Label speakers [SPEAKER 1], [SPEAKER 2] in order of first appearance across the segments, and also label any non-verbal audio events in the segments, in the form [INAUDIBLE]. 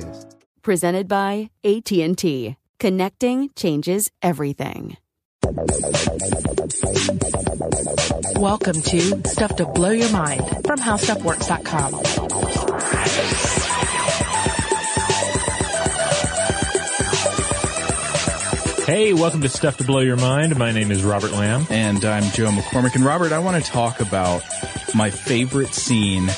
[SPEAKER 1] podcasts.
[SPEAKER 2] Presented by AT&T. Connecting changes everything.
[SPEAKER 3] Welcome to Stuff to Blow Your Mind from HowStuffWorks.com.
[SPEAKER 4] Hey, welcome to Stuff to Blow Your Mind. My name is Robert Lamb.
[SPEAKER 5] And I'm Joe McCormick. And Robert, I want to talk about my favorite scene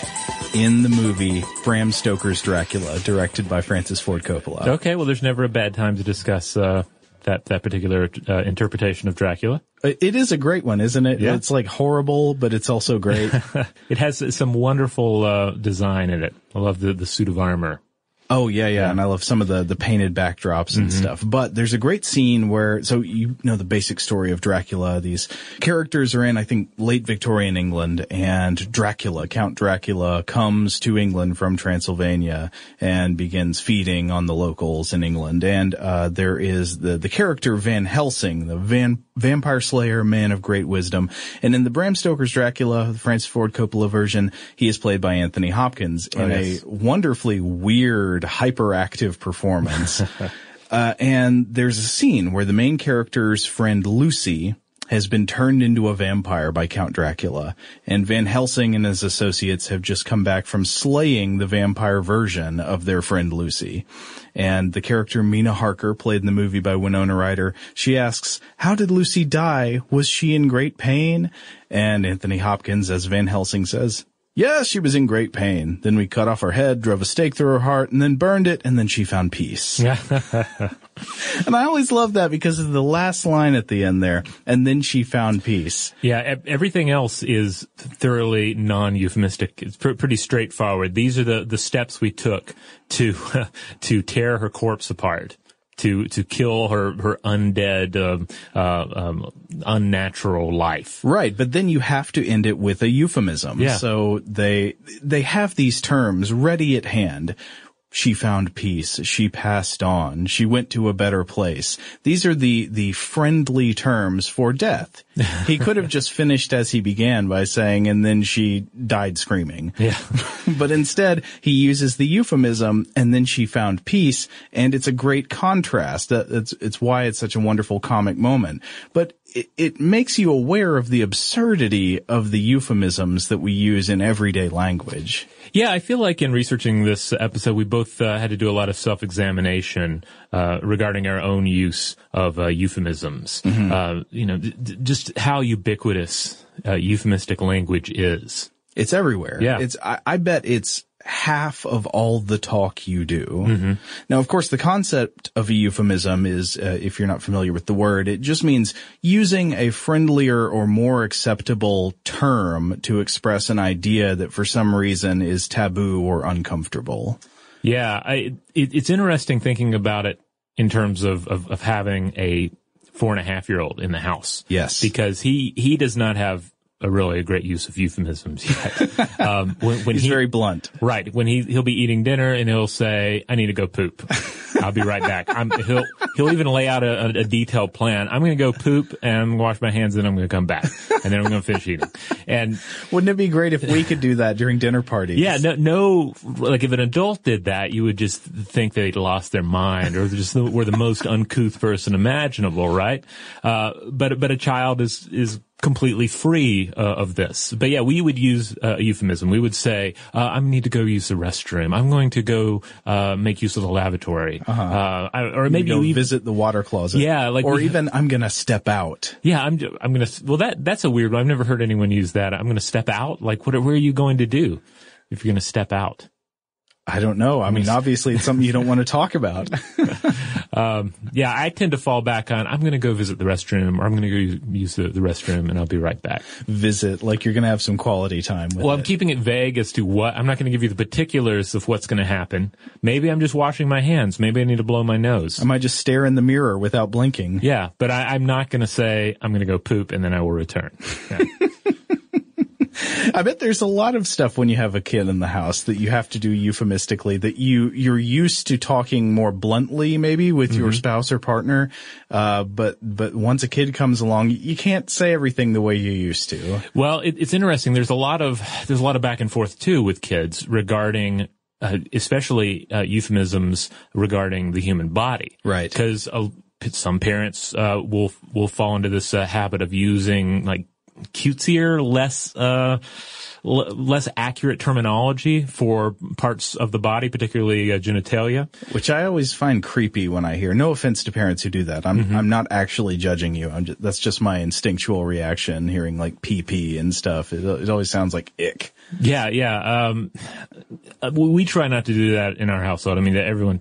[SPEAKER 5] in the movie Bram Stoker's Dracula, directed by Francis Ford Coppola.
[SPEAKER 4] Okay, well, there's never a bad time to discuss uh, that that particular uh, interpretation of Dracula.
[SPEAKER 5] It is a great one, isn't it?
[SPEAKER 4] Yeah.
[SPEAKER 5] It's like horrible, but it's also great. [LAUGHS]
[SPEAKER 4] it has some wonderful uh, design in it. I love the the suit of armor.
[SPEAKER 5] Oh yeah, yeah, and I love some of the the painted backdrops and stuff. But there's a great scene where, so you know the basic story of Dracula. These characters are in, I think, late Victorian England, and Dracula, Count Dracula, comes to England from Transylvania and begins feeding on the locals in England. And uh, there is the the character Van Helsing, the van vampire slayer, man of great wisdom. And in the Bram Stoker's Dracula, the Francis Ford Coppola version, he is played by Anthony Hopkins in
[SPEAKER 4] yes.
[SPEAKER 5] a wonderfully weird, hyperactive performance. [LAUGHS] uh, and there's a scene where the main character's friend Lucy has been turned into a vampire by Count Dracula, and Van Helsing and his associates have just come back from slaying the vampire version of their friend Lucy. And the character Mina Harker, played in the movie by Winona Ryder, she asks, how did Lucy die? Was she in great pain? And Anthony Hopkins, as Van Helsing says, Yes, she was in great pain. Then we cut off her head, drove a stake through her heart, and then burned it, and then she found peace.
[SPEAKER 4] Yeah. [LAUGHS]
[SPEAKER 5] And I always love that because of the last line at the end there, and then she found peace.
[SPEAKER 4] Yeah, everything else is thoroughly non-euphemistic. It's pr- pretty straightforward. These are the, the steps we took to [LAUGHS] to tear her corpse apart, to to kill her her undead, um, uh, um, unnatural life.
[SPEAKER 5] Right, but then you have to end it with a euphemism.
[SPEAKER 4] Yeah.
[SPEAKER 5] So they they have these terms ready at hand. She found peace. She passed on. She went to a better place. These are the, the friendly terms for death. [LAUGHS] He could have just finished as he began by saying, and then she died screaming.
[SPEAKER 4] Yeah. [LAUGHS]
[SPEAKER 5] but instead, he uses the euphemism, and then she found peace, and it's a great contrast. It's, it's why it's such a wonderful comic moment. But it, it makes you aware of the absurdity of the euphemisms that we use in everyday language.
[SPEAKER 4] Yeah, I feel like in researching this episode, we both uh, had to do a lot of self-examination uh, regarding our own use of uh, euphemisms. Uh, you know, d- d- just how ubiquitous uh, euphemistic language is.
[SPEAKER 5] It's everywhere.
[SPEAKER 4] Yeah.
[SPEAKER 5] It's, I, I bet it's half of all the talk you do.
[SPEAKER 4] Mm-hmm.
[SPEAKER 5] Now, of course, the concept of a euphemism is, uh, if you're not familiar with the word, it just means using a friendlier or more acceptable term to express an idea that for some reason is taboo or uncomfortable.
[SPEAKER 4] Yeah, I, it, it's interesting thinking about it in terms of, of, of having a four and a half year old in the house.
[SPEAKER 5] Yes.
[SPEAKER 4] Because he, he does not have a really a great use of euphemisms yet. [LAUGHS] um, when, when
[SPEAKER 5] He's
[SPEAKER 4] he,
[SPEAKER 5] very blunt.
[SPEAKER 4] Right. When he he'll be eating dinner and he'll say, "I need to go poop." I'll be right back. I'm, he'll he'll even lay out a, a, a detailed plan. I'm going to go poop and I'm going to wash my hands and then I'm going to come back and then I'm going to finish eating. And
[SPEAKER 5] Wouldn't it be great if we could do that during dinner parties?
[SPEAKER 4] yeah, no, no, like if an adult did that, you would just think they'd lost their mind or just were the most uncouth person imaginable, right? Uh, but but a child is is completely free uh, of this. But yeah, we would use uh, a euphemism. We would say, uh, "I need to go use the restroom. I'm going to go uh, make use of the lavatory," uh I, or maybe you even,
[SPEAKER 5] visit the water closet.
[SPEAKER 4] Yeah, like
[SPEAKER 5] or
[SPEAKER 4] we-
[SPEAKER 5] even I'm gonna step out.
[SPEAKER 4] yeah, I'm I'm gonna. Well, that that's a weird one. I've never heard anyone use that. I'm gonna step out. Like, what? Where are you going to do if you're gonna step out?
[SPEAKER 5] I don't know. I mean, [LAUGHS] obviously it's something you don't want to talk about. [LAUGHS]
[SPEAKER 4] Um, yeah, I tend to fall back on I'm going to go visit the restroom or I'm going to go use the, the restroom and I'll be right back.
[SPEAKER 5] Visit, like you're gonna have some quality time with
[SPEAKER 4] Well, I'm
[SPEAKER 5] it.
[SPEAKER 4] keeping it vague as to what I'm not going to give you the particulars of what's going to happen. Maybe I'm just washing my hands. Maybe I need to blow my nose.
[SPEAKER 5] I might just stare in the mirror without blinking.
[SPEAKER 4] yeah, but I, I'm not going to say I'm going to go poop and then I will return. [LAUGHS] Yeah.
[SPEAKER 5] I bet there's a lot of stuff when you have a kid in the house that you have to do euphemistically that you, you're used to talking more bluntly maybe with your
[SPEAKER 4] Mm-hmm.
[SPEAKER 5] spouse or partner. Uh, but, but once a kid comes along, you can't say everything the way you used to.
[SPEAKER 4] Well, it, it's interesting. There's a lot of there's a lot of back and forth too with kids regarding, uh, especially uh, euphemisms regarding the human body.
[SPEAKER 5] Right.
[SPEAKER 4] Because uh, some parents uh, will will fall into this uh, habit of using like cutesier, less. Uh, l- less accurate terminology for parts of the body, particularly uh, genitalia.
[SPEAKER 5] Which I always find creepy when I hear. No offense to parents who do that. I'm
[SPEAKER 4] Mm-hmm.
[SPEAKER 5] I'm not actually judging you. I'm just, that's just my instinctual reaction hearing like PP and stuff. It, it always sounds like ick.
[SPEAKER 4] Yeah, yeah. Um, uh, we try not to do that in our household. I mean, that everyone,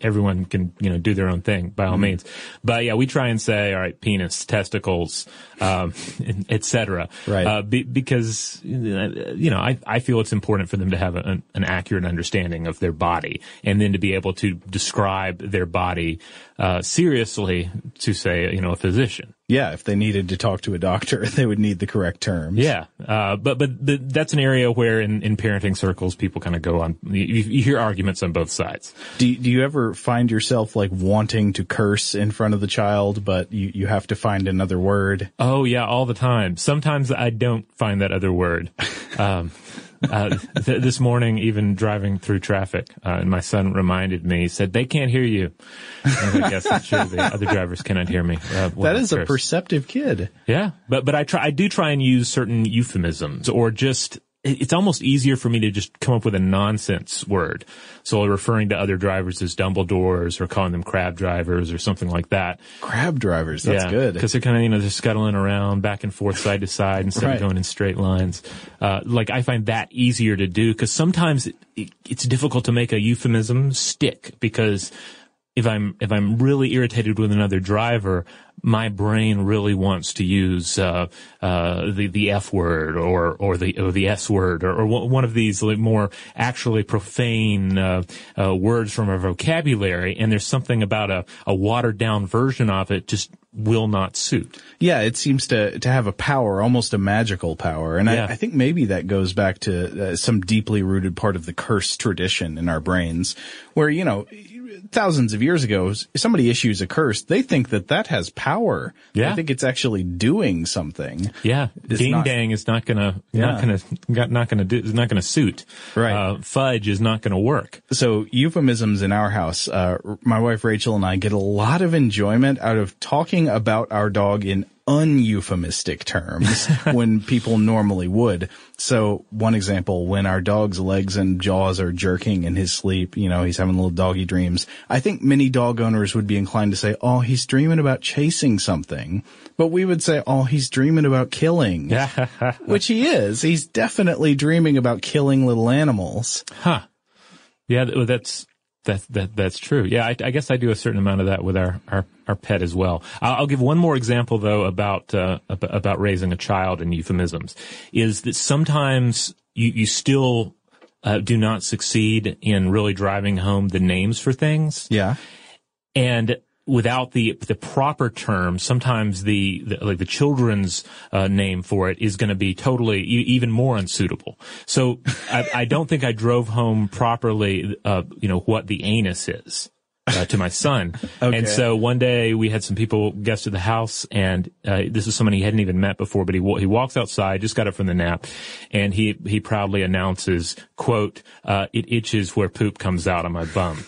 [SPEAKER 4] everyone can, you know, do their own thing by
[SPEAKER 5] Mm-hmm.
[SPEAKER 4] all means. But yeah, we try and say, all right, penis, testicles, um, [LAUGHS] et cetera.
[SPEAKER 5] Right.
[SPEAKER 4] Uh, be, because, uh, you know, I, I feel it's important for them to have an, an accurate understanding of their body and then to be able to describe their body, uh, seriously to say, you know, a physician.
[SPEAKER 5] Yeah, if they needed to talk to a doctor, [LAUGHS] they would need the correct terms.
[SPEAKER 4] Yeah, uh, but but the, that's an area where in, in parenting circles people kind of go on. You, you hear arguments on both sides.
[SPEAKER 5] Do do you ever find yourself like wanting to curse in front of the child, but you you have to find another word?
[SPEAKER 4] Oh yeah, all the time. Sometimes I don't find that other word. [LAUGHS] Um, uh, th- this morning, even driving through traffic, uh, and my son reminded me. He said they can't hear you. And I guess that's true. The other drivers cannot hear me. Uh,
[SPEAKER 5] That is a perceptive kid.
[SPEAKER 4] Yeah, but but I try I do try and use certain euphemisms or just it's almost easier for me to just come up with a nonsense word. So referring to other drivers as Dumbledores or calling them crab drivers or something like that.
[SPEAKER 5] Crab drivers. That's good.
[SPEAKER 4] Because they're kind of, you know, they're scuttling around back and forth side to side instead
[SPEAKER 5] Right.
[SPEAKER 4] of going in straight lines. Uh, like I find that easier to do because sometimes it, it, it's difficult to make a euphemism stick because if I'm if I'm really irritated with another driver, my brain really wants to use uh, uh, the the F word or or the or the S word or, or one of these more actually profane uh, uh, words from our vocabulary, and there's something about a, a watered down version of it just will not suit.
[SPEAKER 5] Yeah, it seems to to have a power, almost a magical power, and
[SPEAKER 4] Yeah.
[SPEAKER 5] I, I think maybe that goes back to uh, some deeply rooted part of the curse tradition in our brains, where you know. Thousands of years ago, if somebody issues a curse, they think that that has power.
[SPEAKER 4] Yeah.
[SPEAKER 5] They think it's actually doing something.
[SPEAKER 4] Yeah,
[SPEAKER 5] It's
[SPEAKER 4] ding
[SPEAKER 5] not-
[SPEAKER 4] dang is not gonna
[SPEAKER 5] Yeah.
[SPEAKER 4] not gonna not gonna do is not gonna suit.
[SPEAKER 5] Right.
[SPEAKER 4] Uh, fudge is not gonna work.
[SPEAKER 5] So euphemisms in our house, uh, my wife Rachel and I get a lot of enjoyment out of talking about our dog in uneuphemistic terms [LAUGHS] when people normally would. So one example, when our dog's legs and jaws are jerking in his sleep, you know, he's having little doggy dreams. I think many dog owners would be inclined to say, oh, he's dreaming about chasing something. But we would say, oh, he's dreaming about killing. [LAUGHS] Which he is. He's definitely dreaming about killing little animals.
[SPEAKER 4] Huh. Yeah, th- that's that that that's true. Yeah, I, I guess I do a certain amount of that with our our, our pet as well. I'll, I'll give one more example though about uh, ab- about raising a child and euphemisms. Is that sometimes you you still uh, do not succeed in really driving home the names for things.
[SPEAKER 5] Yeah.
[SPEAKER 4] and without the the proper term, sometimes the, the like the children's uh, name for it is going to be totally e- even more unsuitable. So I, I don't think I drove home properly, uh, you know, what the anus is. Uh, to my son, [LAUGHS]
[SPEAKER 5] Okay.
[SPEAKER 4] and so one day we had some people guests at the house, and uh, this is someone he hadn't even met before. But he he walks outside, just got up from the nap, and he he proudly announces, "quote uh, It itches where poop comes out on my bum."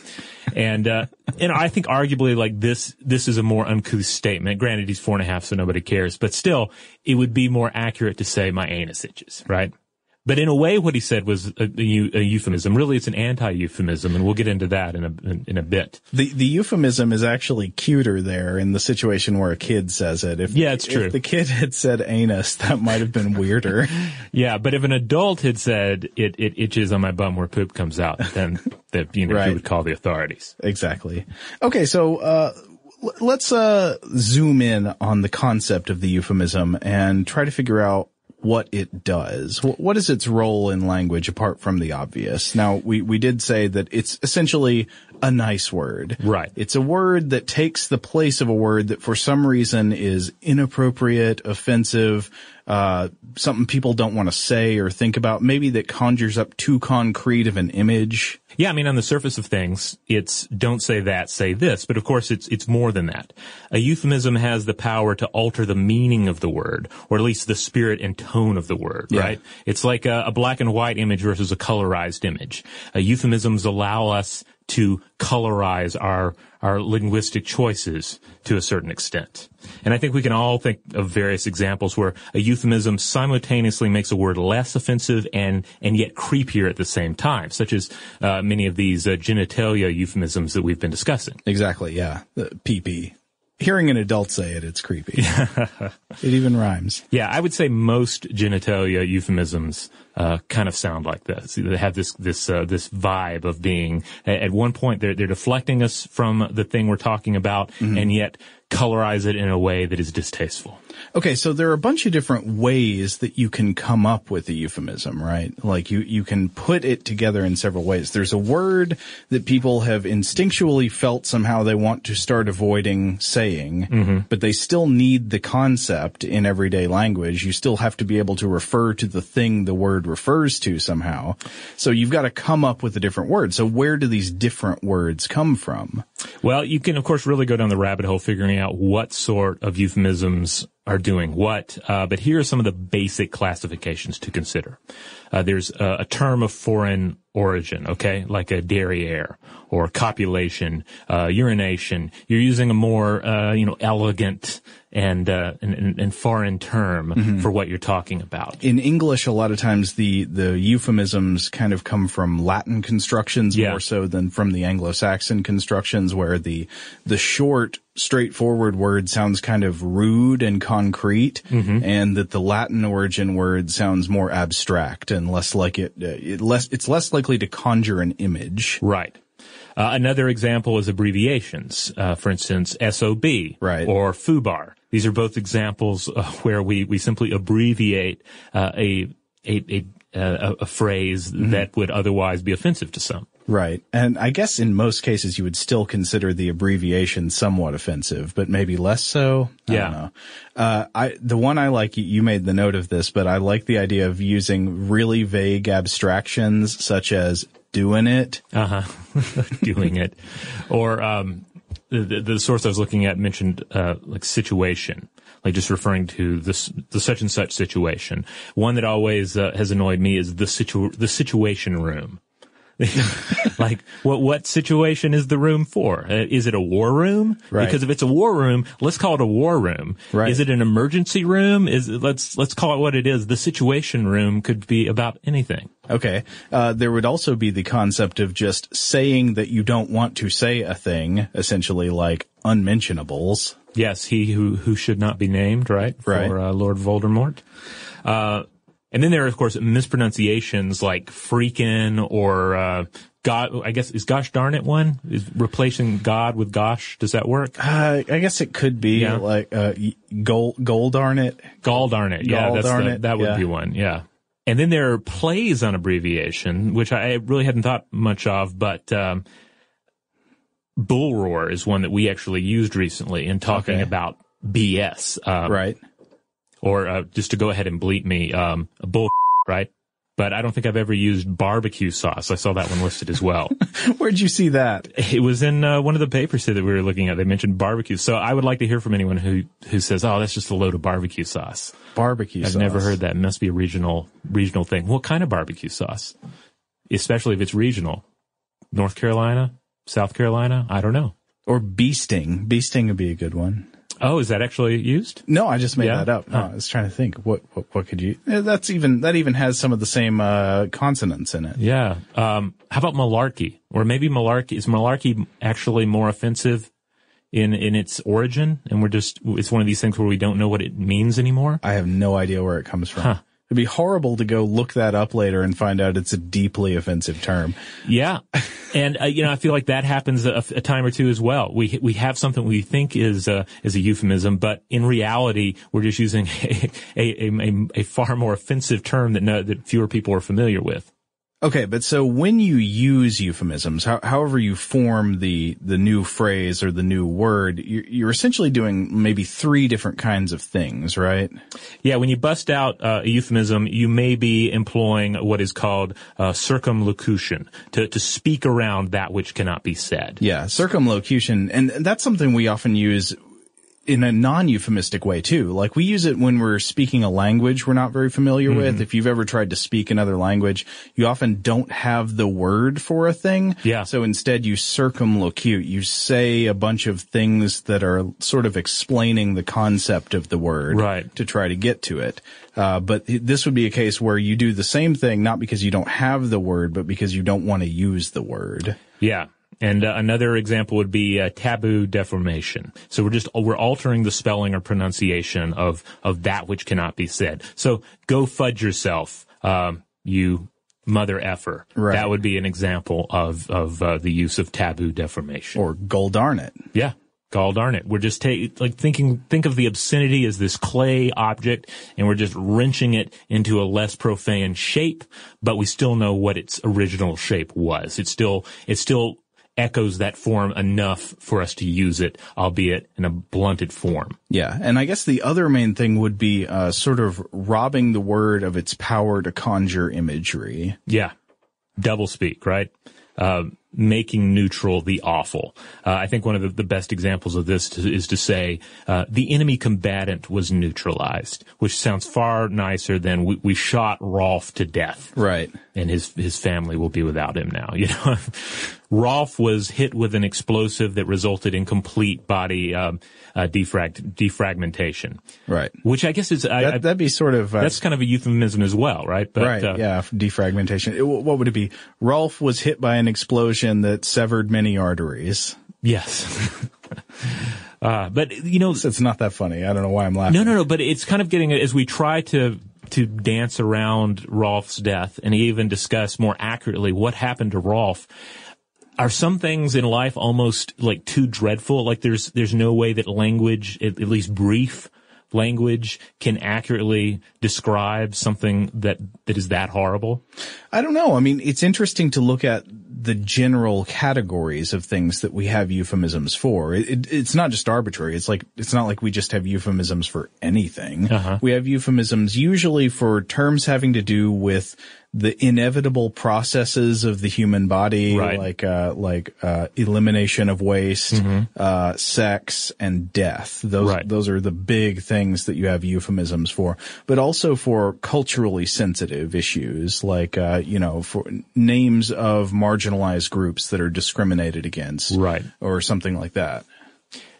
[SPEAKER 4] And, uh, and I think arguably like this, this is a more uncouth statement. Granted, he's four and a half, so nobody cares, but still, it would be more accurate to say my anus itches, right? But in a way, what he said was a, a, a euphemism. Really, it's an anti-euphemism, and we'll get into that in a, in, in a bit.
[SPEAKER 5] The the euphemism is actually cuter there in the situation where a kid says it. If
[SPEAKER 4] Yeah, it's true.
[SPEAKER 5] If the kid had said anus, that might have been weirder. [LAUGHS]
[SPEAKER 4] Yeah, but if an adult had said it, it itches on my bum where poop comes out, then [LAUGHS] that, you know,
[SPEAKER 5] Right.
[SPEAKER 4] he would call the authorities.
[SPEAKER 5] exactly. Okay, so uh let's uh zoom in on the concept of the euphemism and try to figure out what it does. Wh- What is its role in language apart from the obvious? Now, we, we did say that it's essentially a nice word.
[SPEAKER 4] Right.
[SPEAKER 5] It's a word that takes the place of a word that for some reason is inappropriate, offensive, uh, something people don't want to say or think about, maybe that conjures up too concrete of an image.
[SPEAKER 4] Yeah, I mean, on the surface of things, it's don't say that, say this. But of course, it's it's more than that. A euphemism has the power to alter the meaning of the word, or at least the spirit and tone of the word.
[SPEAKER 5] Yeah.
[SPEAKER 4] Right? It's like a, a black and white image versus a colorized image. Uh, euphemisms allow us to colorize our our linguistic choices to a certain extent. And I think we can all think of various examples where a euphemism simultaneously makes a word less offensive and and yet creepier at the same time, such as uh, many of these uh, genitalia euphemisms that we've been discussing.
[SPEAKER 5] Exactly. Yeah. The pee Hearing an adult say it, it's creepy. [LAUGHS] it even rhymes.
[SPEAKER 4] Yeah, I would say most genitalia euphemisms uh, kind of sound like this. They have this this uh, this vibe of being at one point they're they're deflecting us from the thing we're talking about, and yet colorize it in a way that is distasteful.
[SPEAKER 5] Okay, so there are a bunch of different ways that you can come up with a euphemism, right? Like you, you can put it together in several ways. There's a word that people have instinctually felt somehow they want to start avoiding saying, mm-hmm. but they still need the concept in everyday language. You still have to be able to refer to the thing the word refers to somehow. So you've got to come up with a different word. So where do these different words come from?
[SPEAKER 4] Well, you can of course really go down the rabbit hole figuring out what sort of euphemisms are doing what, uh, but here are some of the basic classifications to consider. Uh, there's a, a term of foreign origin, okay, like a derriere or copulation, uh, urination. You're using a more, uh, you know, elegant and, uh, and, and, and foreign term for what you're talking about.
[SPEAKER 5] in English, a lot of times the the euphemisms kind of come from Latin constructions
[SPEAKER 4] Yeah.
[SPEAKER 5] more so than from the Anglo-Saxon constructions, where the the short, straightforward word sounds kind of rude and concrete, and that the Latin origin word sounds more abstract and less like it, uh, it less it's less likely to conjure an image.
[SPEAKER 4] Right. Uh, another example is abbreviations. Uh, for instance, SOB
[SPEAKER 5] Right.
[SPEAKER 4] or FUBAR. These are both examples uh, where we, we simply abbreviate uh, a, a, a, a, a phrase that would otherwise be offensive to some.
[SPEAKER 5] Right. And I guess in most cases you would still consider the abbreviation somewhat offensive, but maybe less so. I
[SPEAKER 4] Yeah.
[SPEAKER 5] don't know. Uh, I, the one I like, you made the note of this, but I like the idea of using really vague abstractions such as doing it.
[SPEAKER 4] Uh huh. [LAUGHS] Doing it. Or, um, the, the, source I was looking at mentioned, uh, like situation. Like just referring to this, the such and such situation. One that always uh, has annoyed me is the situ, the situation room. [LAUGHS] like, what what situation is the room for? Uh, is it a war room?
[SPEAKER 5] Right.
[SPEAKER 4] Because if it's a war room, let's call it a war room.
[SPEAKER 5] Right.
[SPEAKER 4] Is it an emergency room? Is it, let's let's call it what it is. The situation room could be about anything.
[SPEAKER 5] Okay. Uh, there would also be the concept of just saying that you don't want to say a thing, essentially like unmentionables.
[SPEAKER 4] Yes, he who who should not be named, right?
[SPEAKER 5] Right.
[SPEAKER 4] For uh, Lord Voldemort. Uh, and then there are, of course, mispronunciations like freaking or uh, God. I guess is gosh darn it one is replacing God with gosh. Does that work?
[SPEAKER 5] Uh, I guess it could be
[SPEAKER 4] Yeah.
[SPEAKER 5] like uh, gold, gold darn it.
[SPEAKER 4] Gall darn it. Yeah, that's
[SPEAKER 5] darn
[SPEAKER 4] the-
[SPEAKER 5] it,
[SPEAKER 4] that would
[SPEAKER 5] yeah.
[SPEAKER 4] be one. Yeah. And then there are plays on abbreviation, which I really hadn't thought much of, but um, bull roar is one that we actually used recently in talking
[SPEAKER 5] Okay.
[SPEAKER 4] about BS. Um,
[SPEAKER 5] Right.
[SPEAKER 4] Or uh, just to go ahead and bleep me, um, bull, [LAUGHS] right? But I don't think I've ever used barbecue sauce. I saw that one listed as well. [LAUGHS]
[SPEAKER 5] Where'd you see that?
[SPEAKER 4] it was in uh, one of the papers here that we were looking at. They mentioned barbecue. So I would like to hear from anyone who who says, "Oh, that's just a load of barbecue sauce."
[SPEAKER 5] Barbecue sauce?
[SPEAKER 4] I've
[SPEAKER 5] sauce.
[SPEAKER 4] never heard that. It must be a regional regional thing. What kind of barbecue sauce? Especially if it's regional. North Carolina, South Carolina, I don't know.
[SPEAKER 5] Or bee sting. Bee sting would be a good one.
[SPEAKER 4] Oh, is that actually used?
[SPEAKER 5] No, I just made
[SPEAKER 4] Yeah?
[SPEAKER 5] that up. No. I was trying to think. What, what, what could you, that's even, that even has some of the same, uh, consonants in it.
[SPEAKER 4] Yeah. Um, how about malarkey? Or maybe malarkey is malarkey actually more offensive in in its origin, and we're just it's one of these things where we don't know what it means anymore.
[SPEAKER 5] I have no idea where it comes from.
[SPEAKER 4] Huh.
[SPEAKER 5] It'd be horrible to go look that up later and find out it's a deeply offensive term.
[SPEAKER 4] Yeah, [LAUGHS] and uh, you know I feel like that happens a, a time or two as well. We we have something we think is uh, is a euphemism, but in reality we're just using [LAUGHS] a a, a, a far more offensive term that no, that fewer people are familiar with.
[SPEAKER 5] Okay, but so when you use euphemisms, how, however you form the the new phrase or the new word, you're, you're essentially doing maybe three different kinds of things, right?
[SPEAKER 4] Yeah, when you bust out uh, a euphemism, you may be employing what is called uh, circumlocution to to speak around that which cannot be said.
[SPEAKER 5] Yeah, circumlocution, and that's something we often use in a non-euphemistic way too. Like we use it when we're speaking a language we're not very familiar with. If you've ever tried to speak another language, you often don't have the word for a thing.
[SPEAKER 4] Yeah.
[SPEAKER 5] So instead you circumlocute. You say a bunch of things that are sort of explaining the concept of the word.
[SPEAKER 4] Right.
[SPEAKER 5] To try to get to it. Uh, but this would be a case where you do the same thing, not because you don't have the word, but because you don't want to use the word.
[SPEAKER 4] Yeah. And uh, another example would be uh, taboo deformation. So we're just we're altering the spelling or pronunciation of of that which cannot be said. So go fudge yourself, um, you mother effer.
[SPEAKER 5] Right.
[SPEAKER 4] That would be an example of of uh, the use of taboo deformation.
[SPEAKER 5] Or gol darn it.
[SPEAKER 4] Yeah. Gall darn it. We're just ta- like thinking, think of the obscenity as this clay object and we're just wrenching it into a less profane shape, but we still know what its original shape was. It still, it still echoes that form enough for us to use it, albeit in a blunted form.
[SPEAKER 5] Yeah, and I guess the other main thing would be uh, sort of robbing the word of its power to conjure imagery.
[SPEAKER 4] Yeah. Double speak, right? Uh, making neutral the awful. Uh, I think one of the, the best examples of this to, is to say uh, the enemy combatant was neutralized, which sounds far nicer than we, we shot Rolf to death.
[SPEAKER 5] Right.
[SPEAKER 4] And his his family will be without him now. [LAUGHS] You know, Rolf was hit with an explosive that resulted in complete body um, uh, defrag- defragmentation,
[SPEAKER 5] Right.
[SPEAKER 4] which I guess is I,
[SPEAKER 5] that, that'd be sort of uh,
[SPEAKER 4] that's kind of a euphemism as well, right? But,
[SPEAKER 5] right.
[SPEAKER 4] uh,
[SPEAKER 5] yeah, defragmentation. It- what would it be? Rolf was hit by an explosion that severed many arteries.
[SPEAKER 4] Yes. [LAUGHS] uh, but you know,
[SPEAKER 5] It's not that funny. I don't know why I'm laughing.
[SPEAKER 4] no, no, no. But it's kind of getting as we try to to dance around Rolf's death and even discuss more accurately what happened to Rolf. Are some things in life almost like too dreadful? Like there's there's no way that language, at, at least brief language, can accurately describe something that that is that horrible.
[SPEAKER 5] I don't know. I mean, it's interesting to look at the general categories of things that we have euphemisms for. It, it, it's not just arbitrary. It's like it's not like we just have euphemisms for anything.
[SPEAKER 4] Uh-huh.
[SPEAKER 5] We have euphemisms usually for terms having to do with the inevitable processes of the human body,
[SPEAKER 4] Right.
[SPEAKER 5] like uh, like uh, elimination of waste, uh, sex, and death. Those
[SPEAKER 4] Right.
[SPEAKER 5] those are the big things that you have euphemisms for, but also for culturally sensitive issues, like uh, you know, for names of marginalized groups that are discriminated against,
[SPEAKER 4] Right.
[SPEAKER 5] or something like that.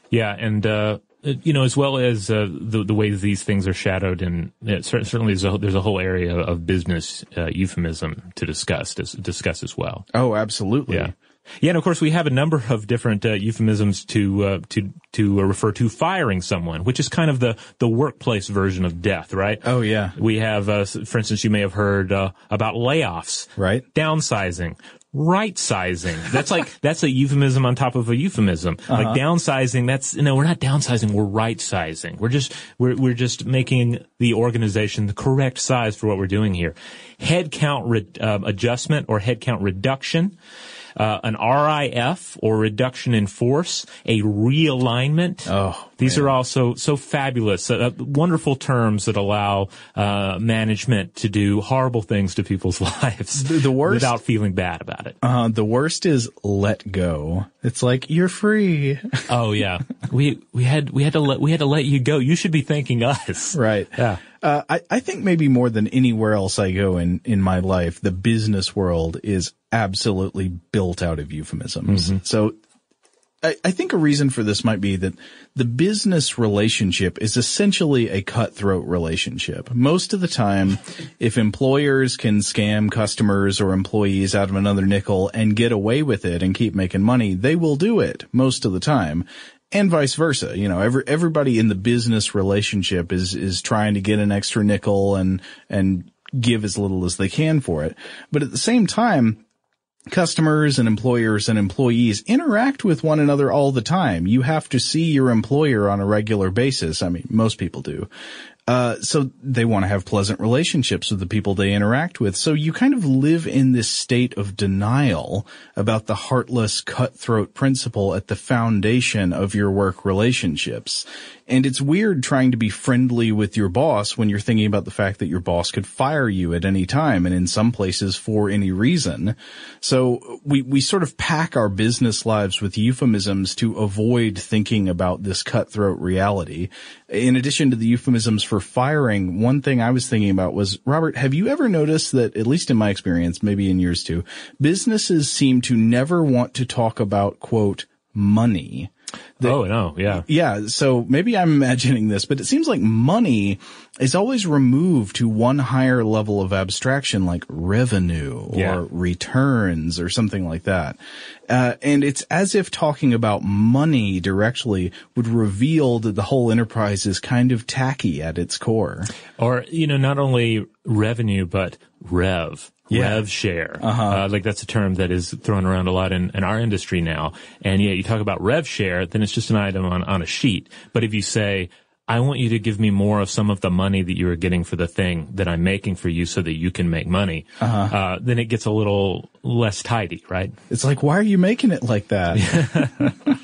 [SPEAKER 4] Yeah, and uh, you know, as well as uh, the the ways these things are shadowed, and uh, certainly there's a, there's a whole area of business uh, euphemism to discuss to discuss as well.
[SPEAKER 5] Oh, absolutely.
[SPEAKER 4] Yeah. Yeah, and of course we have a number of different uh, euphemisms to uh, to to uh, refer to firing someone, which is kind of the the workplace version of death, right?
[SPEAKER 5] Oh, yeah.
[SPEAKER 4] We have, uh, for instance, you may have heard uh, about layoffs,
[SPEAKER 5] Right.
[SPEAKER 4] Downsizing, right sizing. That's like [LAUGHS] that's a euphemism on top of a euphemism. Like downsizing, that's no, we're not downsizing, we're right sizing. We're just we're we're just making the organization the correct size for what we're doing here. Head count re- uh, adjustment or head count reduction. Uh, an RIF or reduction in force, a realignment.
[SPEAKER 5] Oh,
[SPEAKER 4] These are also so fabulous, uh, wonderful terms that allow uh, management to do horrible things to people's [LAUGHS] lives
[SPEAKER 5] The- the worst-
[SPEAKER 4] without feeling bad about it.
[SPEAKER 5] Uh, the worst is let go. It's like you're free.
[SPEAKER 4] Oh yeah, we we had we had to let we had to let you go. You should be thanking us. [LAUGHS]
[SPEAKER 5] Right.
[SPEAKER 4] Yeah.
[SPEAKER 5] Uh, I, I think maybe more than anywhere else I go in, in my life, the business world is absolutely built out of euphemisms. So I, I think a reason for this might be that the business relationship is essentially a cutthroat relationship. Most of the time, if employers can scam customers or employees out of another nickel and get away with it and keep making money, they will do it most of the time. And vice versa. You know, every, everybody in the business relationship is, is trying to get an extra nickel and, and give as little as they can for it. But at the same time, customers and employers and employees interact with one another all the time. You have to see your employer on a regular basis. I mean, most people do. Uh, so they want to have pleasant relationships with the people they interact with. So you kind of live in this state of denial about the heartless cutthroat principle at the foundation of your work relationships. And it's weird trying to be friendly with your boss when you're thinking about the fact that your boss could fire you at any time and in some places for any reason. So we, we sort of pack our business lives with euphemisms to avoid thinking about this cutthroat reality. In addition to the euphemisms for firing, one thing I was thinking about was, Robert, have you ever noticed that, at least in my experience, maybe in yours too, businesses seem to never want to talk about, quote, money.
[SPEAKER 4] Oh no, yeah.
[SPEAKER 5] Yeah, so maybe I'm imagining this, but it seems like money is always removed to one higher level of abstraction like revenue or returns or something like that. Uh, and it's as if talking about money directly would reveal that the whole enterprise is kind of tacky at its core.
[SPEAKER 4] Or you know, not only revenue but rev.
[SPEAKER 5] Yeah.
[SPEAKER 4] Rev share. Uh, like that's a term that is thrown around a lot in, in our industry now. And yeah, you talk about rev share, then it's just an item on, on a sheet. But if you say, I want you to give me more of some of the money that you are getting for the thing that I'm making for you so that you can make money, uh then it gets a little less tidy, right?
[SPEAKER 5] It's like, why are you making it like that? [LAUGHS]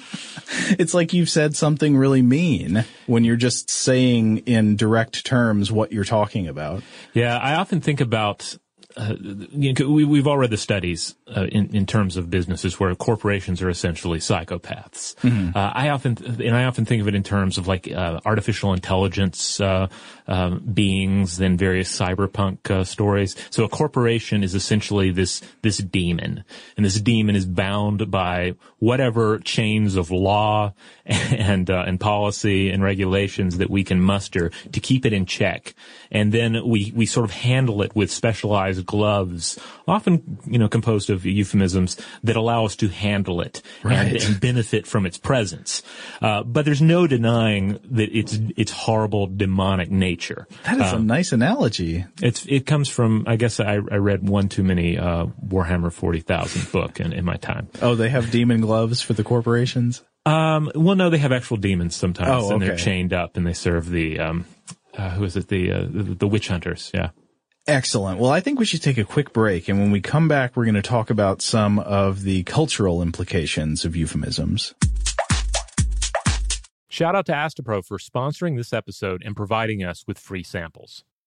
[SPEAKER 5] it's like you've said something really mean when you're just saying in direct terms what you're talking about.
[SPEAKER 4] Yeah, I often think about. Uh, you know, we, we've all read the studies uh, in, in terms of businesses where corporations are essentially psychopaths. Uh, I often, and I often think of it in terms of like uh, artificial intelligence uh, um, beings and various cyberpunk uh, stories. So a corporation is essentially this this demon, and this demon is bound by whatever chains of law [LAUGHS] and uh, and policy and regulations that we can muster to keep it in check. And then we we sort of handle it with specialized gloves, often you know composed of euphemisms that allow us to handle it and,
[SPEAKER 5] Right.
[SPEAKER 4] and benefit from its presence. Uh, but there's no denying that it's its horrible demonic nature.
[SPEAKER 5] That is a nice analogy.
[SPEAKER 4] It's it comes from I guess I, I read one too many uh, Warhammer forty thousand book in, in my time.
[SPEAKER 5] Oh, they have demon gloves for the corporations?
[SPEAKER 4] Um, well, no, they have actual demons sometimes,
[SPEAKER 5] Oh,
[SPEAKER 4] and they're chained up, and they serve the um, uh, who is it? The, uh, the the witch hunters. Yeah.
[SPEAKER 6] Excellent. Well, I think we should take a quick break. And when we come back, we're going to talk about some of the cultural implications of euphemisms.
[SPEAKER 4] Shout out to Astepro for sponsoring this episode and providing us with free samples.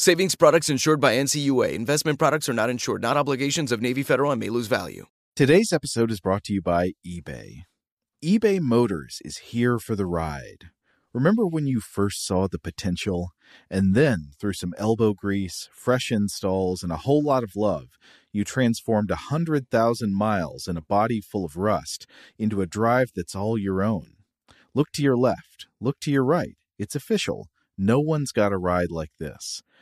[SPEAKER 7] Savings products insured by NCUA. Investment products are not insured, not obligations of Navy Federal and may lose value.
[SPEAKER 5] Today's episode is brought to you by eBay. eBay Motors is here for the ride. Remember when you first saw the potential? And then, through some elbow grease, fresh installs, and a whole lot of love, you transformed a 100,000 miles and a body full of rust into a drive that's all your own. Look to your left, look to your right. It's official. No one's got a ride like this.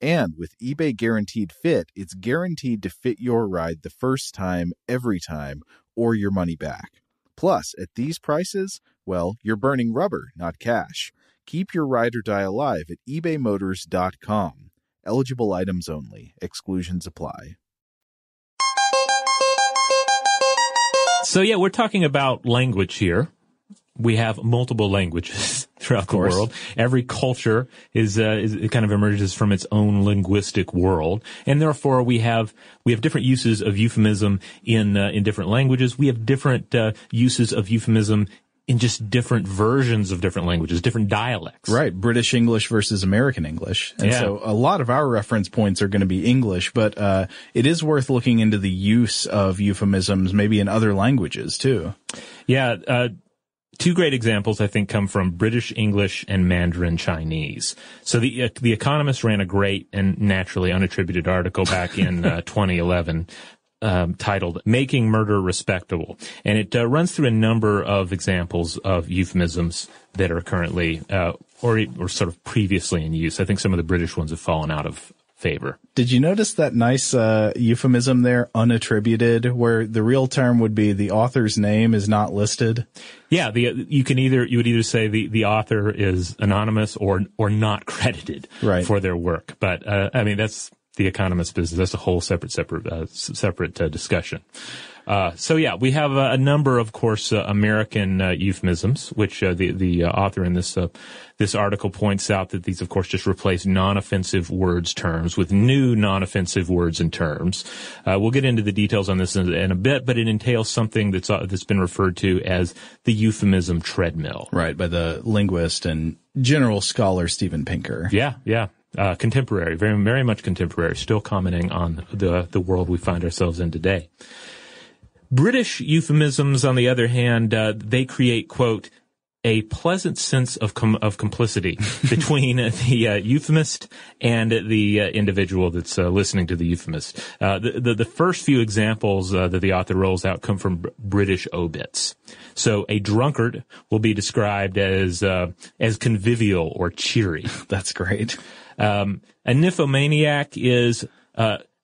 [SPEAKER 5] And with eBay Guaranteed Fit, it's guaranteed to fit your ride the first time, every time, or your money back. Plus, at these prices, well, you're burning rubber, not cash. Keep your ride or die alive at ebaymotors.com. Eligible items only, exclusions apply.
[SPEAKER 4] So, yeah, we're talking about language here. We have multiple languages [LAUGHS] throughout the world. Every culture is, uh, is it kind of emerges from its own linguistic world, and therefore we have we have different uses of euphemism in uh, in different languages. We have different uh, uses of euphemism in just different versions of different languages, different dialects.
[SPEAKER 6] Right. British English versus American English. And
[SPEAKER 4] Yeah.
[SPEAKER 6] so a lot of our reference points are going to be English, but, uh, it is worth looking into the use of euphemisms maybe in other languages too.
[SPEAKER 4] Yeah, uh, two great examples I think come from British English and Mandarin Chinese. So the uh, the Economist ran a great and naturally unattributed article back in uh, [LAUGHS] 2011. Um, titled "Making Murder Respectable," and it uh, runs through a number of examples of euphemisms that are currently uh, or or sort of previously in use. I think some of the British ones have fallen out of favor.
[SPEAKER 6] Did you notice that nice, uh, euphemism there, unattributed, where the real term would be the author's name is not listed?
[SPEAKER 4] Yeah, the you can either you would either say the, the author is anonymous or or not credited
[SPEAKER 6] Right.
[SPEAKER 4] for their work. But uh, I mean that's the economist business. That's a whole separate, separate, uh, separate uh, discussion. Uh, so yeah, we have a, a number, of course, uh, American uh, euphemisms, which uh, the the uh, author in this uh, this article points out that these, of course, just replace non-offensive words terms with new non-offensive words and terms. we'll get into the details on this in, in, a bit, but it entails something that's that's been referred to as the euphemism treadmill,
[SPEAKER 5] right, by the linguist and general scholar Steven Pinker.
[SPEAKER 4] Yeah, yeah. Uh, contemporary, very, very much contemporary, still commenting on the, the world we find ourselves in today. British euphemisms, on the other hand, uh, they create, quote, a pleasant sense of com- of complicity [LAUGHS] between the uh, euphemist and the uh, individual that's uh, listening to the euphemist. Uh, the, the, the first few examples uh, that the author rolls out come from B- British obits. So a drunkard will be described as uh, as convivial or cheery. [LAUGHS]
[SPEAKER 5] That's great.
[SPEAKER 4] Um, a nymphomaniac is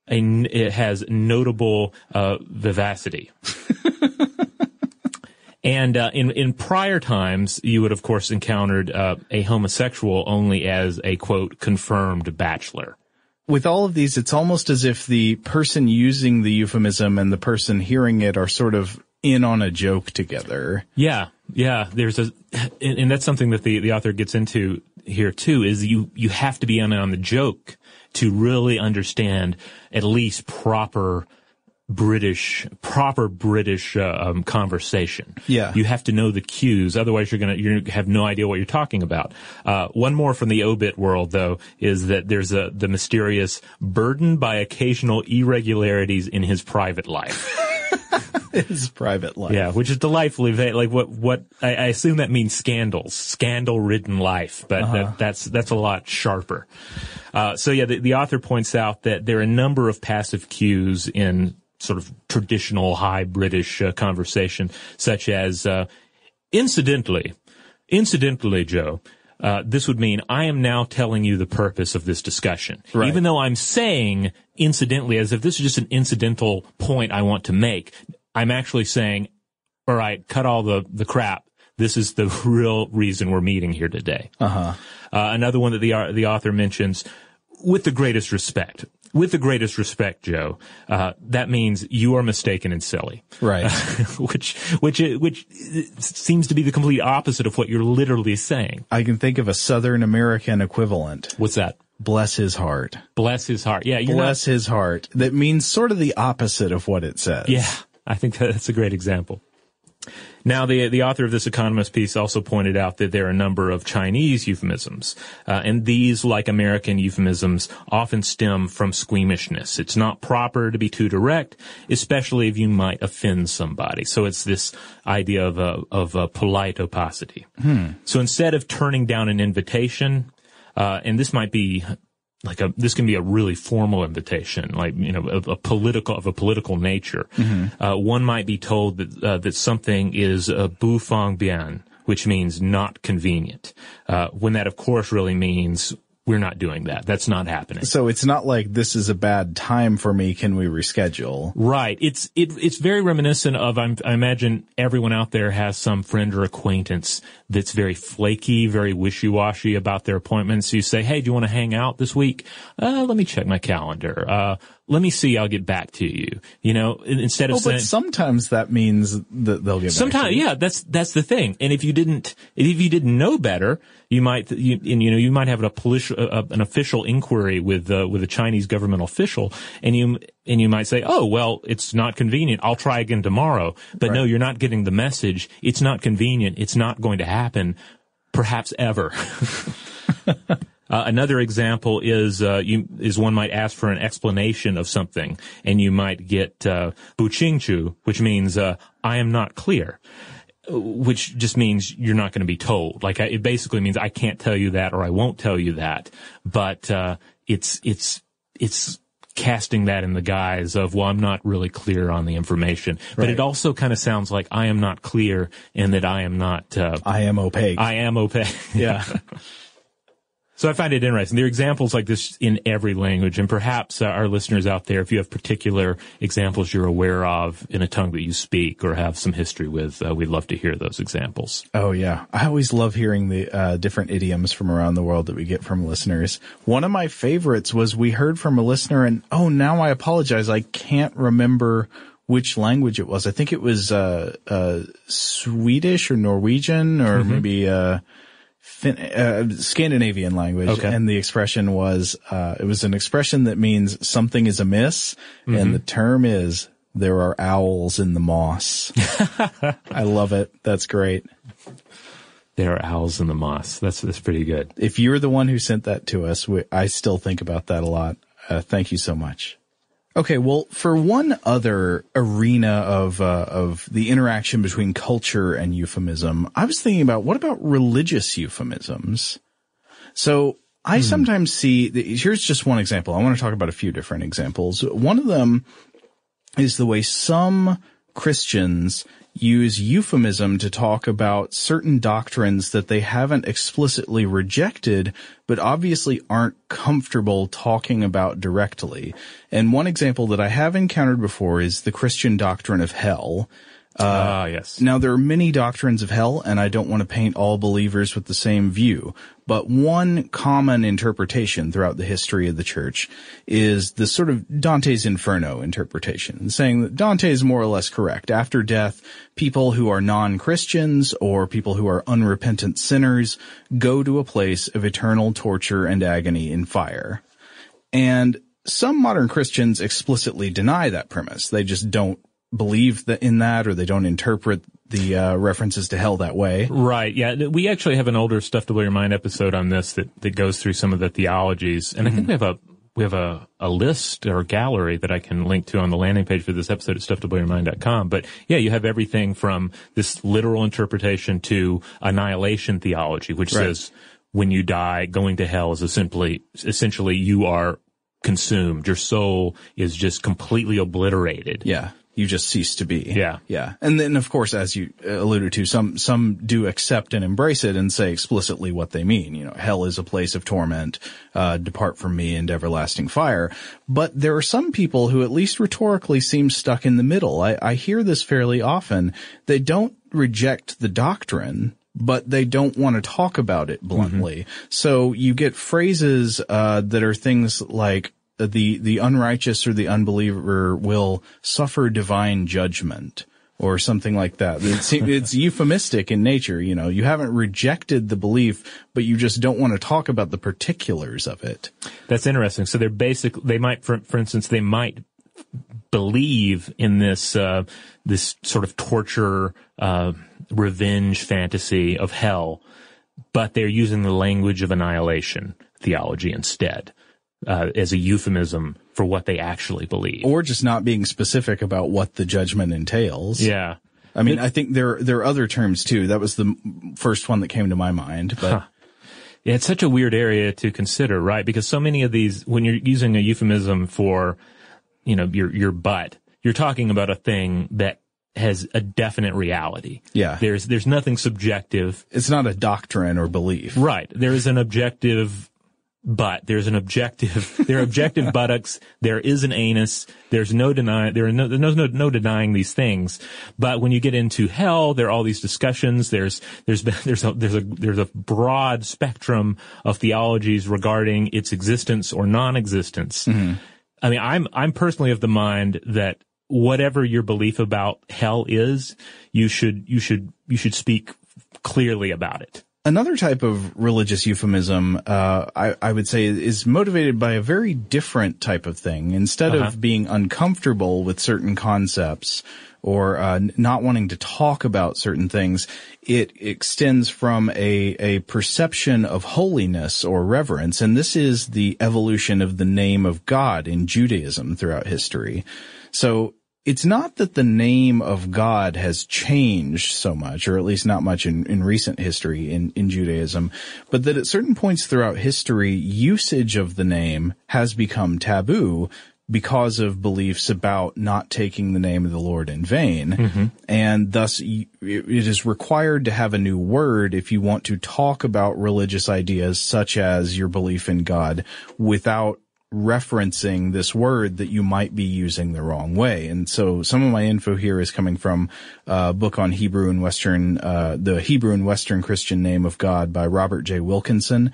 [SPEAKER 4] a, it has notable uh, vivacity. [LAUGHS] and uh, in in prior times, you would of course encountered uh, a homosexual only as a quote confirmed bachelor.
[SPEAKER 5] With all of these, it's almost as if the person using the euphemism and the person hearing it are sort of in on a joke together.
[SPEAKER 4] Yeah, yeah. There's a, and, and that's something that the the author gets into here too. Is you you have to be in on the joke to really understand at least proper British, proper British uh, um, conversation.
[SPEAKER 5] Yeah,
[SPEAKER 4] you have to know the cues, otherwise you're gonna you have no idea what you're talking about. Uh, one more from the obit world, though, is that there's a the mysterious burdened by occasional irregularities in his private life. [LAUGHS] [LAUGHS]
[SPEAKER 5] his private life.
[SPEAKER 4] Yeah, which is delightfully vague. Like what, what, I, I assume that means scandals, scandal ridden life, but uh-huh. that, that's, that's a lot sharper. Uh, so yeah, the, the author points out that there are a number of passive cues in sort of traditional high British uh, conversation, such as, uh, incidentally, incidentally, Joe, uh, this would mean I am now telling you the purpose of this discussion. Right. Even though I'm saying incidentally as if this is just an incidental point I want to make, I'm actually saying, all right, cut all the, the crap. This is the [LAUGHS] real reason we're meeting here today.
[SPEAKER 5] Uh-huh.
[SPEAKER 4] Uh, another one that the, the author mentions, with the greatest respect. With the greatest respect, Joe, uh, that means you are mistaken and silly.
[SPEAKER 5] Right. [LAUGHS]
[SPEAKER 4] which, which, which seems to be the complete opposite of what you're literally saying.
[SPEAKER 5] I can think of a Southern American equivalent.
[SPEAKER 4] What's that?
[SPEAKER 5] Bless his heart.
[SPEAKER 4] Bless his heart. Yeah.
[SPEAKER 5] Bless not... his heart. That means sort of the opposite of what it says.
[SPEAKER 4] Yeah. I think that's a great example. Now, the the author of this Economist piece also pointed out that there are a number of Chinese euphemisms, uh, and these, like American euphemisms, often stem from squeamishness. It's not proper to be too direct, especially if you might offend somebody. So it's this idea of a of a polite opacity.
[SPEAKER 5] Hmm.
[SPEAKER 4] So instead of turning down an invitation, uh, and this might be like a this can be a really formal invitation, like you know, a, a political of a political nature.
[SPEAKER 5] Mm-hmm.
[SPEAKER 4] Uh, one might be told that uh, that something is a bu fang bian, which means not convenient, uh, when that of course really means we're not doing that. That's not happening.
[SPEAKER 5] So it's not like this is a bad time for me. Can we reschedule?
[SPEAKER 4] Right. It's it, it's very reminiscent of. I'm, i imagine everyone out there has some friend or acquaintance that's very flaky, very wishy washy about their appointments. You say, "Hey, do you want to hang out this week?" Uh, let me check my calendar. Uh, let me see, I'll get back to you. You know, instead of
[SPEAKER 5] oh,
[SPEAKER 4] saying.
[SPEAKER 5] But sometimes that means that they'll get back.
[SPEAKER 4] Sometimes, yeah, that's, that's the thing. And if you didn't, if you didn't know better, you might, you, and, you know, you might have a politi- uh, an official inquiry with, uh, with a Chinese government official and you, and you might say, oh, well, it's not convenient. I'll try again tomorrow. But right. no, you're not getting the message. It's not convenient. It's not going to happen, perhaps ever. [LAUGHS] [LAUGHS] Uh, another example is uh, you, is one might ask for an explanation of something, and you might get uh, "bu which means uh, "I am not clear," which just means you're not going to be told. Like it basically means I can't tell you that, or I won't tell you that. But uh, it's it's it's casting that in the guise of, well, I'm not really clear on the information. But right. it also kind of sounds like I am not clear and that I am not. Uh,
[SPEAKER 5] I am opaque.
[SPEAKER 4] I am opaque.
[SPEAKER 5] yeah. [LAUGHS]
[SPEAKER 4] So I find it interesting. There are examples like this in every language, and perhaps uh, our listeners out there, if you have particular examples you're aware of in a tongue that you speak or have some history with, uh, we'd love to hear those examples.
[SPEAKER 5] Oh yeah, I always love hearing the uh, different idioms from around the world that we get from listeners. One of my favorites was we heard from a listener, and oh, now I apologize, I can't remember which language it was. I think it was uh, uh, Swedish or Norwegian or
[SPEAKER 4] Mm-hmm.
[SPEAKER 5] maybe uh, fin- uh, Scandinavian language,
[SPEAKER 4] Okay.
[SPEAKER 5] and the expression was uh, it was an expression that means something is amiss,
[SPEAKER 4] Mm-hmm.
[SPEAKER 5] and the term is there are owls in the moss. [LAUGHS] I love it. That's great.
[SPEAKER 4] There are owls in the moss. That's that's pretty good.
[SPEAKER 5] If you're the one who sent that to us, we, I still think about that a lot. Uh, thank you so much. Okay, well, for one other arena of uh, of the interaction between culture and euphemism, I was thinking about what about religious euphemisms? So I sometimes see. Here's just one example. I want to talk about a few different examples. One of them is the way some Christians use euphemism to talk about certain doctrines that they haven't explicitly rejected, but obviously aren't comfortable talking about directly. And one example that I have encountered before is the Christian doctrine of hell.
[SPEAKER 4] Ah, yes.
[SPEAKER 5] Now there are many doctrines of hell, and I don't want to paint all believers with the same view, but one common interpretation throughout the history of the church is the sort of Dante's Inferno interpretation, saying that Dante is more or less correct. After death, people who are non-Christians or people who are unrepentant sinners go to a place of eternal torture and agony in fire. And some modern Christians explicitly deny that premise. They just don't believe that in that or they don't interpret the uh, references to hell that way.
[SPEAKER 4] Right. Yeah. We actually have an older stuff to blow your mind episode on this that, that goes through some of the theologies. And I think we have a, we have a, a list or gallery that I can link to on the landing page for this episode at stufftoblowyourmind.com. But yeah, you have everything from this literal interpretation to annihilation theology, which
[SPEAKER 5] Right.
[SPEAKER 4] says when you die, going to hell is simply, essentially you are consumed. Your soul is just completely obliterated.
[SPEAKER 5] Yeah. You just cease to be.
[SPEAKER 4] Yeah.
[SPEAKER 5] Yeah. And then of course, as you alluded to, some, some do accept and embrace it and say explicitly what they mean. You know, hell is a place of torment, uh, depart from me into everlasting fire. But there are some people who at least rhetorically seem stuck in the middle. I, I hear this fairly often. They don't reject the doctrine, but they don't want to talk about it bluntly. So you get phrases, uh, that are things like, the the unrighteous or the unbeliever will suffer divine judgment or something like that. It's, [LAUGHS] it's euphemistic in nature. You know, you haven't rejected the belief, but you just don't want to talk about the particulars of it.
[SPEAKER 4] That's interesting. So they're basic. They might, for, for instance, they might believe in this uh, this sort of torture, uh, revenge fantasy of hell, but they're using the language of annihilation theology instead uh, as a euphemism for what they actually believe.
[SPEAKER 5] Or just not being specific about what the judgment entails.
[SPEAKER 4] yeah.
[SPEAKER 5] I mean, I think there there are other terms too. That was the first one that came to my mind. But
[SPEAKER 4] Yeah, it's such a weird area to consider, right? Because so many of these, when you're using a euphemism for, you know, your, your butt, you're talking about a thing that has a definite reality.
[SPEAKER 5] Yeah.
[SPEAKER 4] There's, there's nothing subjective.
[SPEAKER 5] it's not a doctrine or belief.
[SPEAKER 4] Right. There is an objective butt. There's an objective, [LAUGHS] there are objective buttocks. There is an anus. There's no deny, there are no, there's no, no denying these things. But when you get into hell, there are all these discussions. There's, there's, been- [LAUGHS] there's a, there's a, there's a broad spectrum of theologies regarding its existence or non-existence. Mm-hmm. I mean, I'm, I'm personally of the mind that whatever your belief about hell is, you should, you should, you should speak clearly about it.
[SPEAKER 5] Another type of religious euphemism, uh, I, I would say is motivated by a very different type of thing. Instead
[SPEAKER 4] Uh-huh.
[SPEAKER 5] of being uncomfortable with certain concepts or uh, not wanting to talk about certain things, it extends from a, a perception of holiness or reverence. And this is the evolution of the name of God in Judaism throughout history. So it's not that the name of God has changed so much, or at least not much in, in recent history in, in Judaism, but that at certain points throughout history, usage of the name has become taboo because of beliefs about not taking the name of the Lord in vain. Mm-hmm. And thus it is required to have a new word if you want to talk about religious ideas such as your belief in God without referencing this word that you might be using the wrong way. And so some of my info here is coming from a book on Hebrew and Western, uh, the Hebrew and Western Christian name of God by Robert J. Wilkinson.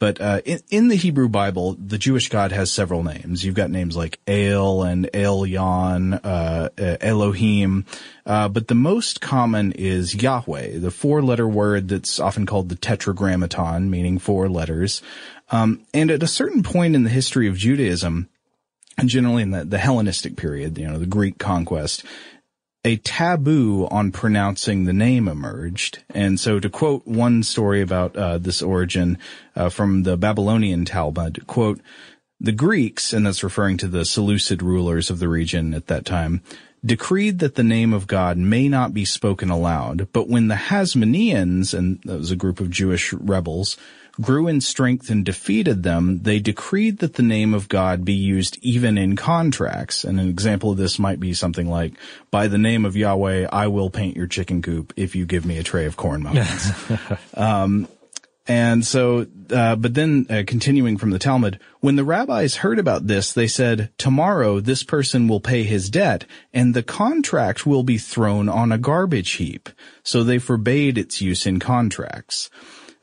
[SPEAKER 5] But uh, in, in the Hebrew Bible, the Jewish God has several names. You've got names like El and Elyon, uh, uh, Elohim, uh, but the most common is Yahweh, the four-letter word that's often called the Tetragrammaton, meaning four letters. Um, and at a certain point in the history of Judaism, and generally in the, the Hellenistic period, you know, the Greek conquest, a taboo on pronouncing the name emerged. And so to quote one story about uh, this origin uh, from the Babylonian Talmud, quote, the Greeks, and that's referring to the Seleucid rulers of the region at that time, decreed that the name of God may not be spoken aloud, but when the Hasmoneans, and that was a group of Jewish rebels, grew in strength and defeated them, they decreed that the name of God be used even in contracts. And an example of this might be something like, by the name of Yahweh, I will paint your chicken coop if you give me a tray of corn muffins. [LAUGHS] um, and so, uh, but then uh, continuing from the Talmud, when the rabbis heard about this, they said, tomorrow this person will pay his debt and the contract will be thrown on a garbage heap. So they forbade its use in contracts.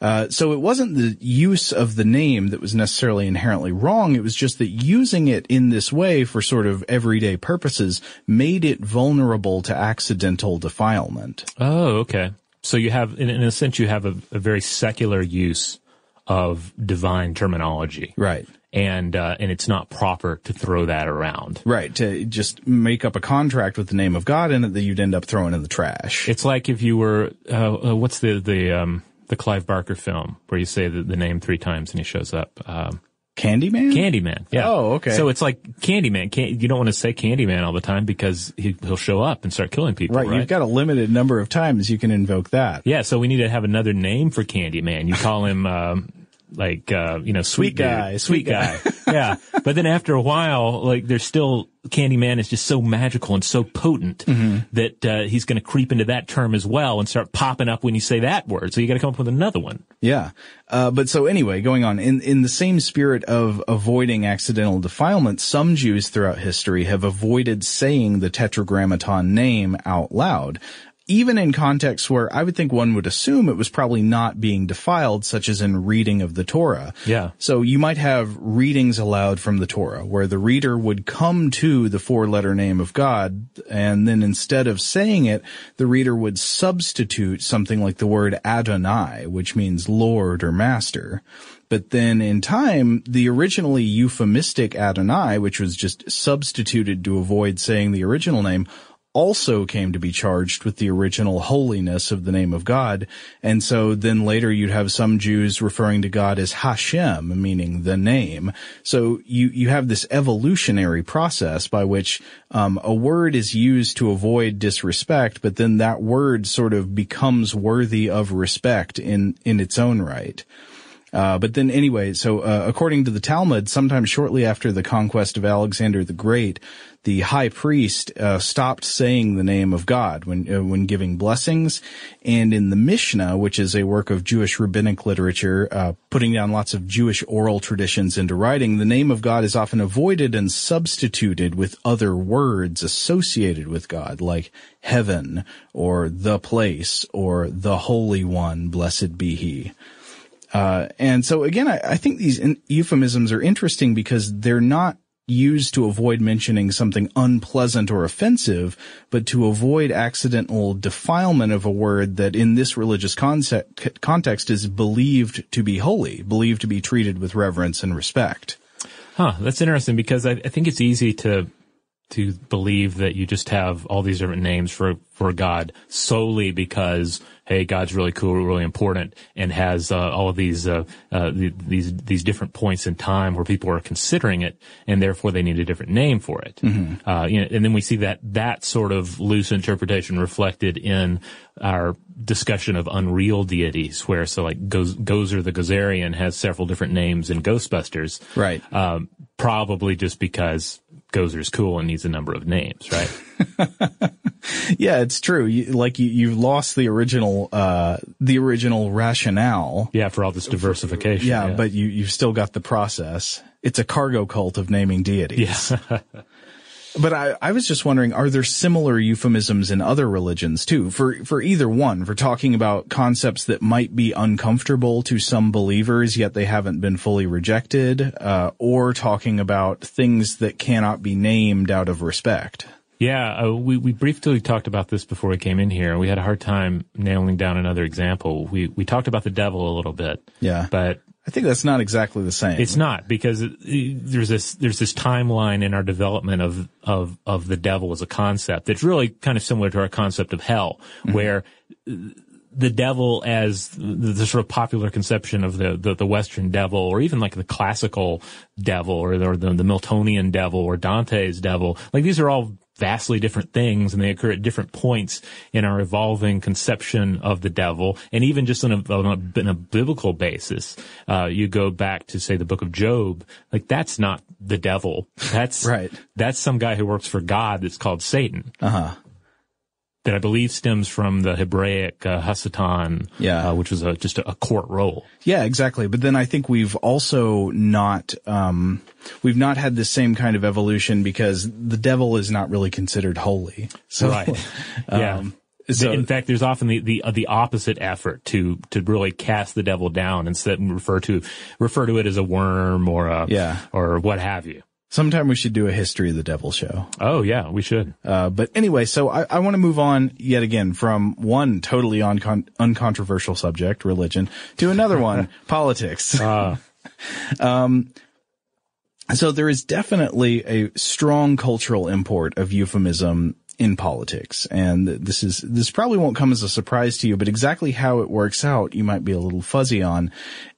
[SPEAKER 5] Uh, so it wasn't the use of the name that was necessarily inherently wrong. It was just that using it in this way for sort of everyday purposes made it vulnerable to accidental defilement.
[SPEAKER 4] Oh, okay. So you have, in, in a sense, you have a, a very secular use of divine terminology.
[SPEAKER 5] Right.
[SPEAKER 4] And, uh, and it's not proper to throw that around.
[SPEAKER 5] Right. To just make up a contract with the name of God in it that you'd end up throwing in the trash.
[SPEAKER 4] It's like if you were, uh, uh, what's the, the, um, the Clive Barker film where you say the, the name three times and he shows up. Um,
[SPEAKER 5] Candyman?
[SPEAKER 4] Candyman. Yeah.
[SPEAKER 5] Oh, okay.
[SPEAKER 4] So it's like Candyman. Can, you don't want to say Candyman all the time because he, he'll show up and start killing people.
[SPEAKER 5] Right,
[SPEAKER 4] Right.
[SPEAKER 5] You've got a limited number of times you can invoke that.
[SPEAKER 4] yeah. So we need to have another name for Candyman. You call him, [LAUGHS] um, like, uh, you know, sweet,
[SPEAKER 5] Sweet guy,
[SPEAKER 4] dude.
[SPEAKER 5] sweet
[SPEAKER 4] guy. [LAUGHS] yeah. But then after a while, like, there's still, Candyman is just so magical and so potent
[SPEAKER 5] Mm-hmm.
[SPEAKER 4] that, uh, he's going to creep into that term as well and start popping up when you say that word. So you got to come up with another one.
[SPEAKER 5] Yeah. Uh, but so anyway, going on, in, in the same spirit of avoiding accidental defilement, some Jews throughout history have avoided saying the Tetragrammaton name out loud. Even in contexts where I would think one would assume it was probably not being defiled, such as in reading of the Torah.
[SPEAKER 4] Yeah.
[SPEAKER 5] So you might have readings aloud from the Torah where the reader would come to the four letter name of God and then instead of saying it, the reader would substitute something like the word Adonai, which means Lord or Master. But then in time, the originally euphemistic Adonai, which was just substituted to avoid saying the original name, also came to be charged with the original holiness of the name of God. And so then later you'd have some Jews referring to God as Hashem, meaning the name. So you, you have this evolutionary process by which um, a word is used to avoid disrespect, but then that word sort of becomes worthy of respect in, in its own right. Uh, but then anyway, so uh, according to the Talmud, sometime shortly after the conquest of Alexander the Great, the high priest uh, stopped saying the name of God when uh, when giving blessings, and in the Mishnah, which is a work of Jewish rabbinic literature, uh, putting down lots of Jewish oral traditions into writing, the name of God is often avoided and substituted with other words associated with God, like heaven or the place or the Holy One, blessed be He. Uh, and so again, I, I think these in- euphemisms are interesting because they're not used to avoid mentioning something unpleasant or offensive, but to avoid accidental defilement of a word that in this religious concept, context is believed to be holy, believed to be treated with reverence and respect.
[SPEAKER 4] Huh. That's interesting because I, I think it's easy to to believe that you just have all these different names for for God solely because hey, God's really cool, really important, and has uh, all of these uh, uh, the, these these different points in time where people are considering it, and therefore they need a different name for it. Uh, you know, and then we see that that sort of loose interpretation reflected in our discussion of unreal deities, where so like Goz- Gozer the Gozerian has several different names in Ghostbusters,
[SPEAKER 5] Right.
[SPEAKER 4] um, probably just because Gozer's cool and needs a number of names, right? [LAUGHS] [LAUGHS]
[SPEAKER 5] Yeah, it's true. You, like you, you've lost the original, uh, the original rationale.
[SPEAKER 4] yeah, for all this diversification.
[SPEAKER 5] Yeah, but you, you've still got the process. It's a cargo cult of naming deities.
[SPEAKER 4] yeah. [LAUGHS]
[SPEAKER 5] But I, I was just wondering, are there similar euphemisms in other religions too? For, for either one, for talking about concepts that might be uncomfortable to some believers, yet they haven't been fully rejected, uh, or talking about things that cannot be named out of respect.
[SPEAKER 4] Yeah, uh, we, we briefly talked about this before we came in here, we had a hard time nailing down another example. We we talked about the devil a little bit,
[SPEAKER 5] Yeah.
[SPEAKER 4] but
[SPEAKER 5] I think that's not exactly the same.
[SPEAKER 4] it's not because it, there's this there's this timeline in our development of of of the devil as a concept that's really kind of similar to our concept of hell, mm-hmm. where uh, the devil as the, the sort of popular conception of the, the, the Western devil, or even like the classical devil, or, the, or the, the Miltonian devil, or Dante's devil, like these are all vastly different things, and they occur at different points in our evolving conception of the devil, and even just on a, on a, on a biblical basis, uh, you go back to say the book of Job, like that's not the devil. [LAUGHS] That's
[SPEAKER 5] Right.
[SPEAKER 4] That's some guy who works for God that's called Satan
[SPEAKER 5] uh huh.
[SPEAKER 4] That I believe stems from the Hebraic uh, Hasatan,
[SPEAKER 5] Yeah.
[SPEAKER 4] uh, which was a, just a, a court role.
[SPEAKER 5] Yeah, exactly. But then I think we've also not, um, we've not had the same kind of evolution because the devil is not really considered holy. So,
[SPEAKER 4] Right. [LAUGHS] yeah.
[SPEAKER 5] um, so-
[SPEAKER 4] in fact, there's often the, the, uh, the opposite effort to, to really cast the devil down instead and refer to, refer to it as a worm or a,
[SPEAKER 5] Yeah.
[SPEAKER 4] or what have you.
[SPEAKER 5] Sometime we should do a history of the devil show.
[SPEAKER 4] Oh yeah, we should.
[SPEAKER 5] Uh, but anyway, so I, I want to move on yet again from one totally uncon- uncontroversial subject, religion, to another one, [LAUGHS] politics.
[SPEAKER 4] Uh, [LAUGHS]
[SPEAKER 5] So there is definitely a strong cultural import of euphemism in politics. And this is, this probably won't come as a surprise to you, but exactly how it works out, you might be a little fuzzy on.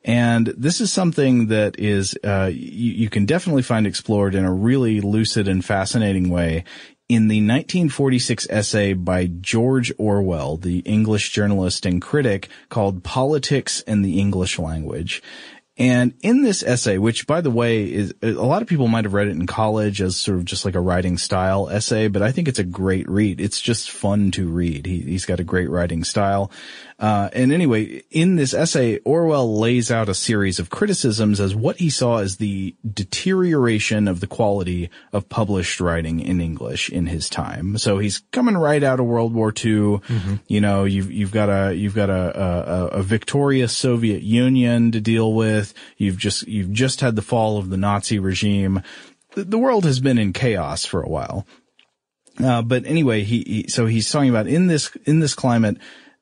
[SPEAKER 5] And this is something that is, uh, you, you can definitely find explored in a really lucid and fascinating way in the 1946 essay by George Orwell, the English journalist and critic called Politics and the English Language. And in this essay, which by the way is, a lot of people might have read it in college as sort of just like a writing style essay, but I think it's a great read. It's just fun to read. He, he's got a great writing style. Uh, and anyway, in this essay, Orwell lays out a series of criticisms as what he saw as the deterioration of the quality of published writing in English in his time. So he's coming right out of World War II. You know, you've, you've got a, you've got a, a, a victorious Soviet Union to deal with. You've just, you've just had the fall of the Nazi regime. The, the world has been in chaos for a while. Uh, but anyway, he, he, so he's talking about in this, in this climate,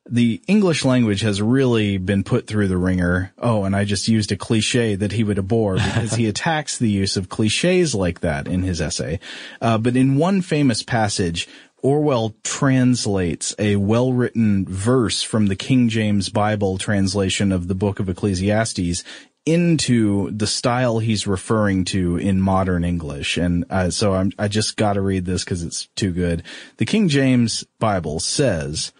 [SPEAKER 5] the English language has really been put through the wringer. Oh, and I just used a cliche that he would abhor [LAUGHS] because he attacks the use of cliches like that in his essay. Uh, but in one famous passage, Orwell translates a well-written verse from the King James Bible translation of the book of Ecclesiastes into the style he's referring to in modern English. And uh, so I'm, I just got to read this because it's too good. The King James Bible says,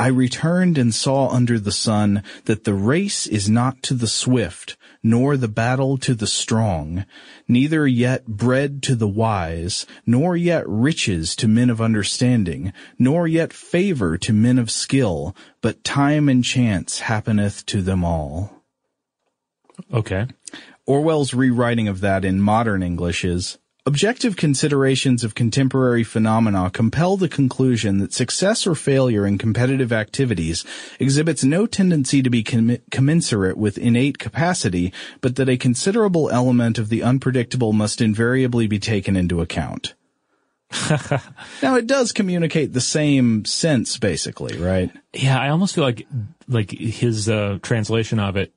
[SPEAKER 5] I returned and saw under the sun that the race is not to the swift, nor the battle to the strong, neither yet bread to the wise, nor yet riches to men of understanding, nor yet favor to men of skill, but time and chance happeneth to them all.
[SPEAKER 4] okay.
[SPEAKER 5] Orwell's rewriting of that in modern English is Objective considerations of contemporary phenomena compel the conclusion that success or failure in competitive activities exhibits no tendency to be com- commensurate with innate capacity, but that a considerable element of the unpredictable must invariably be taken into account. [LAUGHS] now it does communicate the same sense basically, right?
[SPEAKER 4] Yeah, I almost feel like like his uh, translation of it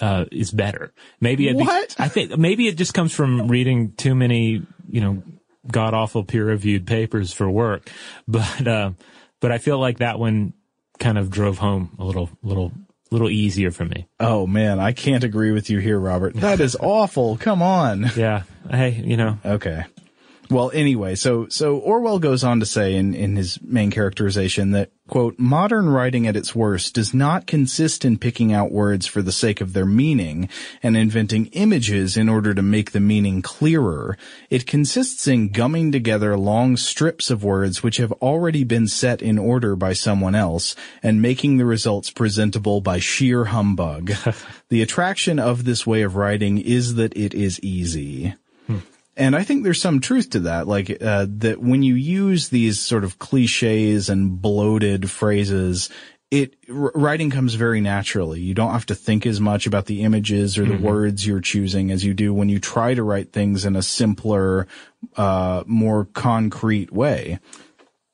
[SPEAKER 4] uh, is better. Maybe it
[SPEAKER 5] What?
[SPEAKER 4] I think maybe it just comes from reading too many, you know, god awful peer reviewed papers for work. But uh, but I feel like that one kind of drove home a little little little easier for me.
[SPEAKER 5] Oh man, I can't agree with you here, Robert. That is [LAUGHS] awful. Come on.
[SPEAKER 4] Yeah. Hey, you know,
[SPEAKER 5] Okay. Well, anyway, so so Orwell goes on to say in in his main characterization that quote modern writing at its worst does not consist in picking out words for the sake of their meaning and inventing images in order to make the meaning clearer. It consists in gumming together long strips of words which have already been set in order by someone else and making the results presentable by sheer humbug. [LAUGHS] the attraction of this way of writing is that it is easy. And I think there's some truth to that, like uh, that when you use these sort of cliches and bloated phrases, it writing comes very naturally. You don't have to think as much about the images or the
[SPEAKER 4] Mm-hmm.
[SPEAKER 5] words you're choosing as you do when you try to write things in a simpler, uh, more concrete way.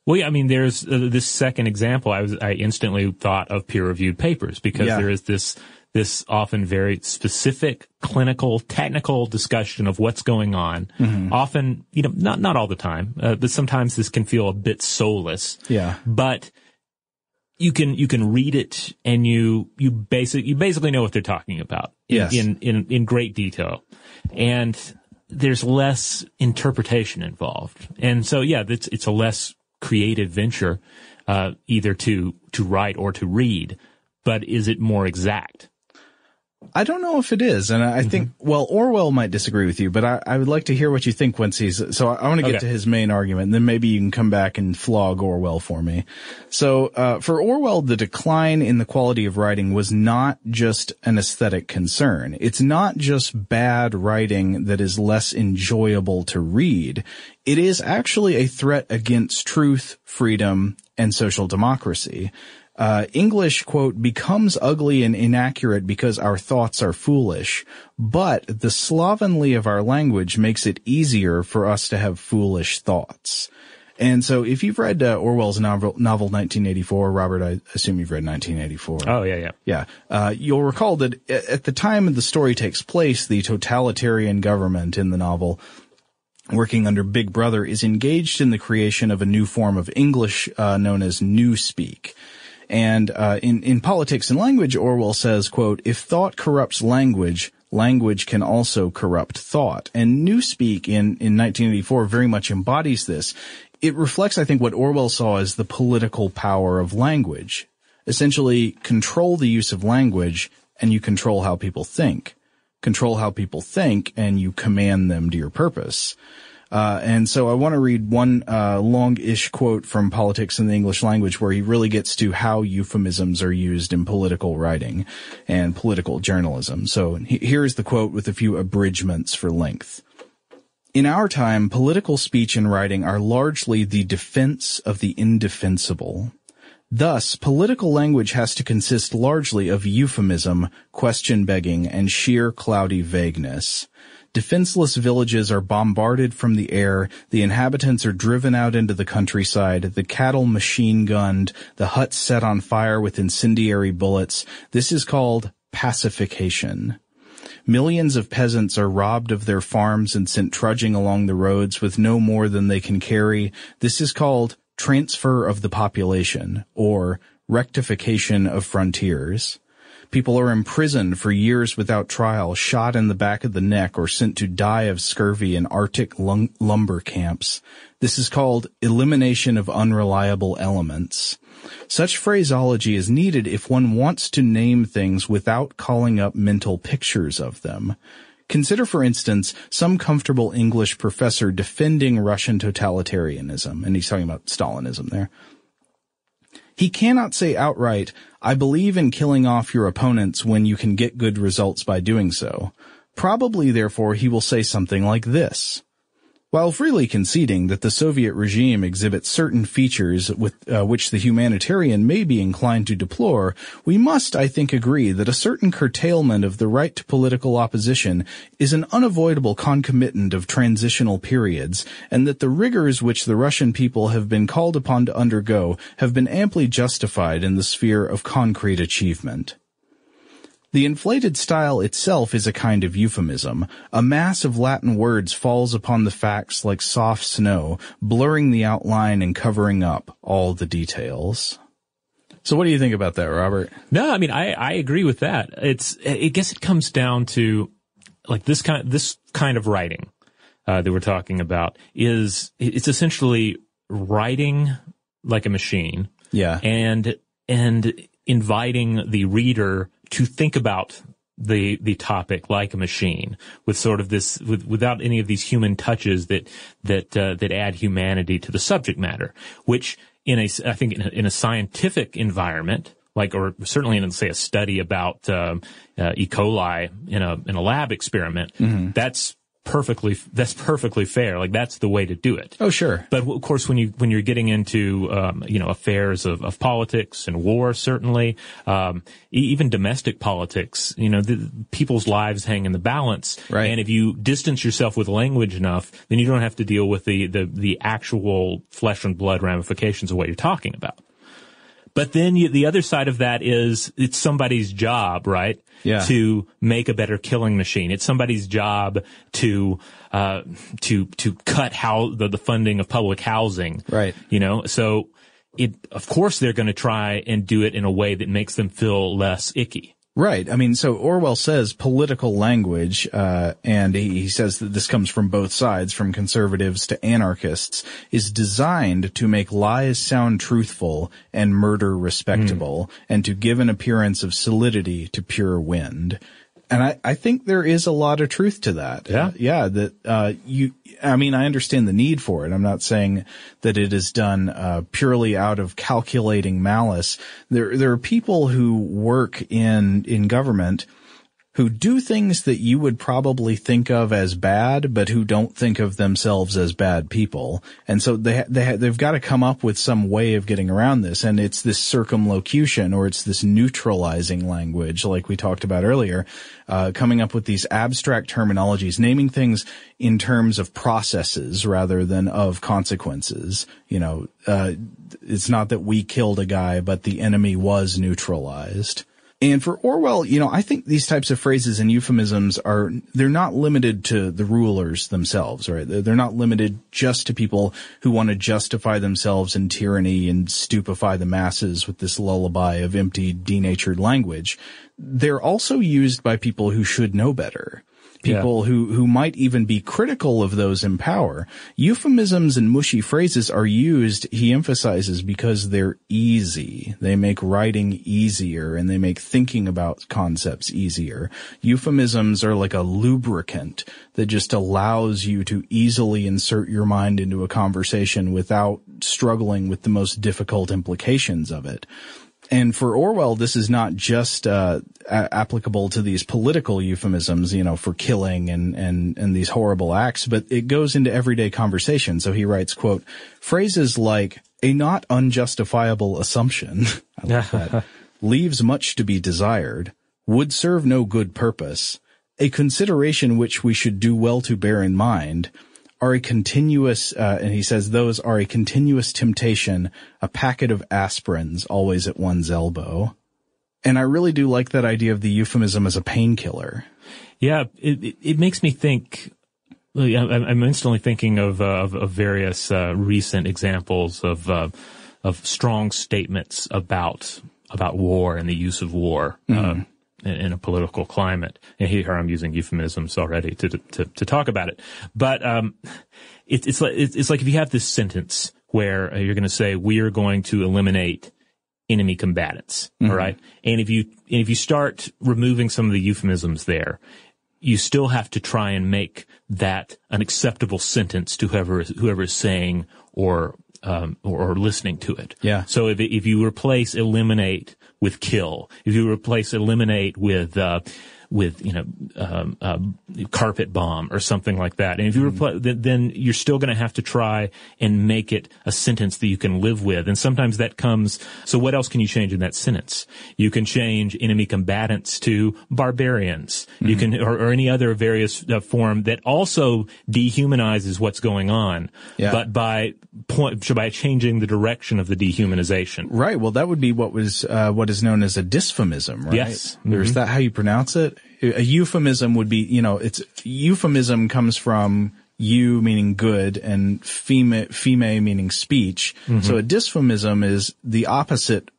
[SPEAKER 4] Well, yeah, I mean, there's uh, this second example. I was, I instantly thought of peer-reviewed papers because
[SPEAKER 5] Yeah.
[SPEAKER 4] there is this, this often very specific clinical, technical discussion of what's going on.
[SPEAKER 5] Mm-hmm.
[SPEAKER 4] Often, you know, not, not all the time, uh, but sometimes this can feel a bit soulless.
[SPEAKER 5] Yeah.
[SPEAKER 4] But you can, you can read it and you, you basic, you basically know what they're talking about in,
[SPEAKER 5] Yes.
[SPEAKER 4] in, in, in great detail. And there's less interpretation involved. And so, yeah, it's, it's a less creative venture, uh, either to, to write or to read, but is it more exact?
[SPEAKER 5] I don't know if it is, and I I think
[SPEAKER 4] Mm-hmm.
[SPEAKER 5] well Orwell might disagree with you, but I, I would like to hear what you think once he's. So I, I want to get
[SPEAKER 4] Okay.
[SPEAKER 5] to his main argument, and then maybe you can come back and flog Orwell for me. So uh, for Orwell, the decline in the quality of writing was not just an aesthetic concern. It's not just bad writing that is less enjoyable to read. It is actually a threat against truth, freedom, and social democracy. Uh, English, quote, becomes ugly and inaccurate because our thoughts are foolish, but the slovenly of our language makes it easier for us to have foolish thoughts. And so if you've read uh, Orwell's novel, novel 1984, Robert, I assume you've read 1984.
[SPEAKER 4] Oh, yeah, yeah.
[SPEAKER 5] Yeah. Uh, you'll recall that at the time the story takes place, the totalitarian government in the novel working under Big Brother is engaged in the creation of a new form of English uh, known as Newspeak. And uh, in in politics and language, Orwell says, "quote If thought corrupts language, language can also corrupt thought." And Newspeak in in 1984 very much embodies this. It reflects, I think, what Orwell saw as the political power of language. Essentially, control the use of language, and you control how people think control how people think and you command them to your purpose. Uh, and so I want to read one uh, long-ish quote from Politics in the English Language where he really gets to how euphemisms are used in political writing and political journalism. So he- here's the quote with a few abridgments for length. In our time, political speech and writing are largely the defense of the indefensible. Thus, political language has to consist largely of euphemism, question begging, and sheer cloudy vagueness. Defenseless villages are bombarded from the air, the inhabitants are driven out into the countryside, the cattle machine gunned, the huts set on fire with incendiary bullets. This is called pacification. Millions of peasants are robbed of their farms and sent trudging along the roads with no more than they can carry. This is called transfer of the population or rectification of frontiers. People are imprisoned for years without trial, shot in the back of the neck, or sent to die of scurvy in Arctic lung- lumber camps. This is called elimination of unreliable elements. Such phraseology is needed if one wants to name things without calling up mental pictures of them. Consider, for instance, some comfortable English professor defending Russian totalitarianism, and he's talking about Stalinism there. He cannot say outright, I believe in killing off your opponents when you can get good results by doing so. Probably, therefore, he will say something like this. While freely conceding that the Soviet regime exhibits certain features with uh, which the humanitarian may be inclined to deplore, we must, I think, agree that a certain curtailment of the right to political opposition is an unavoidable concomitant of transitional periods, and that the rigors which the Russian people have been called upon to undergo have been amply justified in the sphere of concrete achievement. The inflated style itself is a kind of euphemism. A mass of Latin words falls upon the facts like soft snow, blurring the outline and covering up all the details. So what do you think about that, Robert?
[SPEAKER 4] No, I mean, I, I agree with that. It's, I guess it comes down to like this kind, this kind of writing. uh, that we're talking about is it's essentially writing like a machine
[SPEAKER 5] Yeah.
[SPEAKER 4] and and inviting the reader to think about the the topic like a machine with sort of this with, without any of these human touches that that uh, that add humanity to the subject matter which in a I think in a, in a scientific environment like or certainly in say a study about um, uh, E. coli in a in a lab experiment that's perfectly that's perfectly fair like that's the way to do it
[SPEAKER 5] oh, sure.
[SPEAKER 4] but of course, when you when you're getting into um, you know affairs of, of politics and war, certainly um, e- even domestic politics, you know, the, people's lives hang in the balance.
[SPEAKER 5] Right.
[SPEAKER 4] And if you distance yourself with language enough, then you don't have to deal with the the, the actual flesh and blood ramifications of what you're talking about. But then you, the other side of that is it's somebody's job, right?
[SPEAKER 5] Yeah.
[SPEAKER 4] To make a better killing machine. It's somebody's job to uh, to to cut how the, the funding of public housing.
[SPEAKER 5] Right.
[SPEAKER 4] You know, so it of course they're going to try and do it in a way that makes them feel less icky.
[SPEAKER 5] Right. I mean, so Orwell says political language, uh, and he, he says that this comes from both sides, from conservatives to anarchists, is designed to make lies sound truthful and murder respectable, and to give an appearance of solidity to pure wind. And I, I think there is a lot of truth to that.
[SPEAKER 4] Yeah.
[SPEAKER 5] Uh, yeah. That, uh, you, I mean, I understand the need for it. I'm not saying that it is done, uh, purely out of calculating malice. There, there are people who work in, in government who do things that you would probably think of as bad, but who don't think of themselves as bad people. And so they, they, they've got to come up with some way of getting around this. And it's this circumlocution or it's this neutralizing language, like we talked about earlier, uh, coming up with these abstract terminologies, naming things in terms of processes rather than of consequences. You know, uh, it's not that we killed a guy, but the enemy was neutralized. And for Orwell, you know, I think these types of phrases and euphemisms are, they're not limited to the rulers themselves, right? They're not limited just to people who want to justify themselves in tyranny and stupefy the masses with this lullaby of empty, denatured language. They're also used by people who should know better. People who, who might even be critical of those in power. Euphemisms and mushy phrases are used, he emphasizes, because they're easy. They make writing easier and they make thinking about concepts easier. Euphemisms are like a lubricant that just allows you to easily insert your mind into a conversation without struggling with the most difficult implications of it. And for Orwell, this is not just uh, a- applicable to these political euphemisms, you know, for killing and, and, and these horrible acts, but it goes into everyday conversation. So he writes, quote, phrases like a not unjustifiable assumption, [LAUGHS] like [LAUGHS] that, leaves much to be desired, would serve no good purpose, a consideration which we should do well to bear in mind, are a continuous, uh, and he says those are a continuous temptation, a packet of aspirins always at one's elbow. And I really do like that idea of the euphemism as a painkiller.
[SPEAKER 4] Yeah, it, it, it makes me think. I'm instantly thinking of, uh, of, of various uh, recent examples of uh, of strong statements about about war and the use of war uh, in, in a political climate. And here I'm using euphemisms already to to, to talk about it. But um, it, it's like it's it's like if you have this sentence where uh, you're going to say we are going to eliminate enemy combatants, all right? And if you and if you start removing some of the euphemisms there, you still have to try and make that an acceptable sentence to whoever is, whoever is saying or, um, or or listening to it.
[SPEAKER 5] Yeah.
[SPEAKER 4] So if if you replace eliminate with kill, if you replace eliminate with uh, with you know um, carpet bomb or something like that, and if you replace, then, then you're still going to have to try and make it a sentence that you can live with. And sometimes that comes. So what else can you change in that sentence? You can change enemy combatants to barbarians. You can or, or any other various uh, form that also dehumanizes what's going on.
[SPEAKER 5] Yeah.
[SPEAKER 4] But by point by changing the direction of the dehumanization.
[SPEAKER 5] Right. Well, that would be what was, uh, what is known as a dysphemism, right?
[SPEAKER 4] Yes. Mm-hmm.
[SPEAKER 5] Is that how you pronounce it? A euphemism would be, you know, it's, euphemism comes from you meaning good and pheme, pheme meaning speech.
[SPEAKER 4] Mm-hmm.
[SPEAKER 5] So a dysphemism is the opposite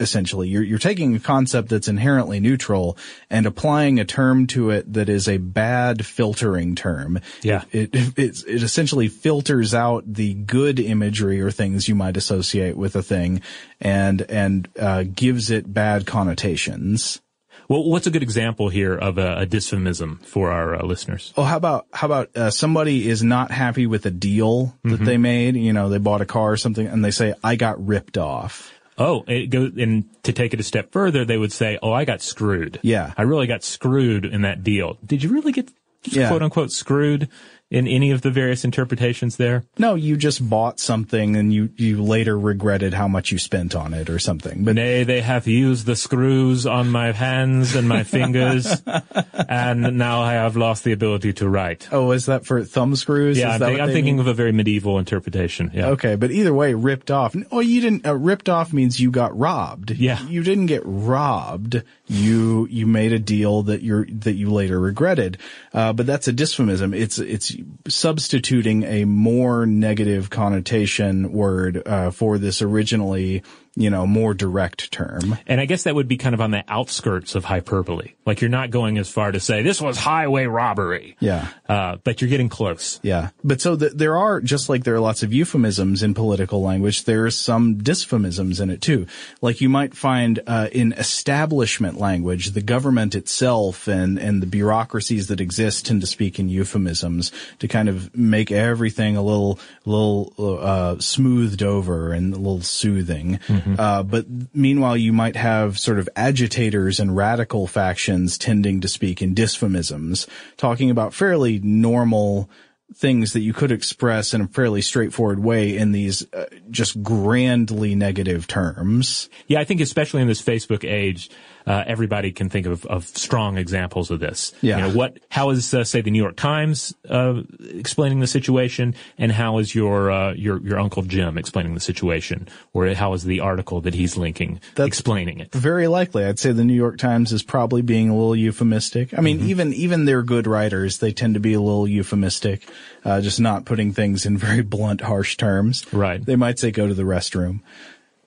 [SPEAKER 5] essentially. You're, you're taking a concept that's inherently neutral and applying a term to it that is a bad filtering term.
[SPEAKER 4] Yeah.
[SPEAKER 5] It, it, it, it essentially filters out the good imagery or things you might associate with a thing and, and, uh, gives it bad connotations.
[SPEAKER 4] Well, what's a good example here of a, a dysphemism for our uh, listeners?
[SPEAKER 5] Oh, how about how about uh, somebody is not happy with a deal that
[SPEAKER 4] Mm-hmm.
[SPEAKER 5] they made? You know, they bought a car or something, and they say, "I got ripped off."
[SPEAKER 4] Oh, it goes, and to take it a step further, they would say, "Oh, I got screwed.
[SPEAKER 5] Yeah.
[SPEAKER 4] I really got screwed in that deal. Did you really get
[SPEAKER 5] Yeah.
[SPEAKER 4] quote unquote screwed in any of the various interpretations there?"
[SPEAKER 5] No, you just bought something and you you later regretted how much you spent on it or something. But
[SPEAKER 4] Nay, they have used the screws on my hands and my fingers, [LAUGHS] and now I have lost the ability to write.
[SPEAKER 5] oh, is that for thumb screws?
[SPEAKER 4] Yeah, I'm, think- I'm thinking
[SPEAKER 5] mean?
[SPEAKER 4] of a very medieval interpretation. Yeah.
[SPEAKER 5] Okay, but either way, ripped off. Oh, you didn't. Uh, ripped off means you got robbed.
[SPEAKER 4] Yeah.
[SPEAKER 5] you didn't get robbed. You you made a deal that you're that you later regretted. Uh, but that's a dysphemism. It's it's substituting a more negative connotation word uh, for this originally, you know, more direct term.
[SPEAKER 4] And I guess that would be kind of on the outskirts of hyperbole. Like you're not going as far to say this was highway robbery.
[SPEAKER 5] Yeah.
[SPEAKER 4] Uh, but you're getting close.
[SPEAKER 5] Yeah. But so th- there are, just like there are lots of euphemisms in political language, there are some dysphemisms in it too. Like you might find, uh, in establishment language, the government itself and, and the bureaucracies that exist tend to speak in euphemisms to kind of make everything a little, little, uh, smoothed over and a little soothing. Uh, but meanwhile, you might have sort of agitators and radical factions tending to speak in dysphemisms, talking about fairly normal things that you could express in a fairly straightforward way in these uh, just grandly negative terms.
[SPEAKER 4] Yeah, I think especially in this Facebook age, uh, everybody can think of, of strong examples of this.
[SPEAKER 5] Yeah.
[SPEAKER 4] You know, what, how is, uh, say, the New York Times, uh, explaining the situation and how is your, uh, your, your Uncle Jim explaining the situation? Or how is the article that he's linking explaining it?
[SPEAKER 5] Very likely, I'd say the New York Times is probably being a little euphemistic. I mean, even even their good writers, they tend to be a little euphemistic, uh, just not putting things in very blunt, harsh terms.
[SPEAKER 4] Right.
[SPEAKER 5] They might say go to the restroom.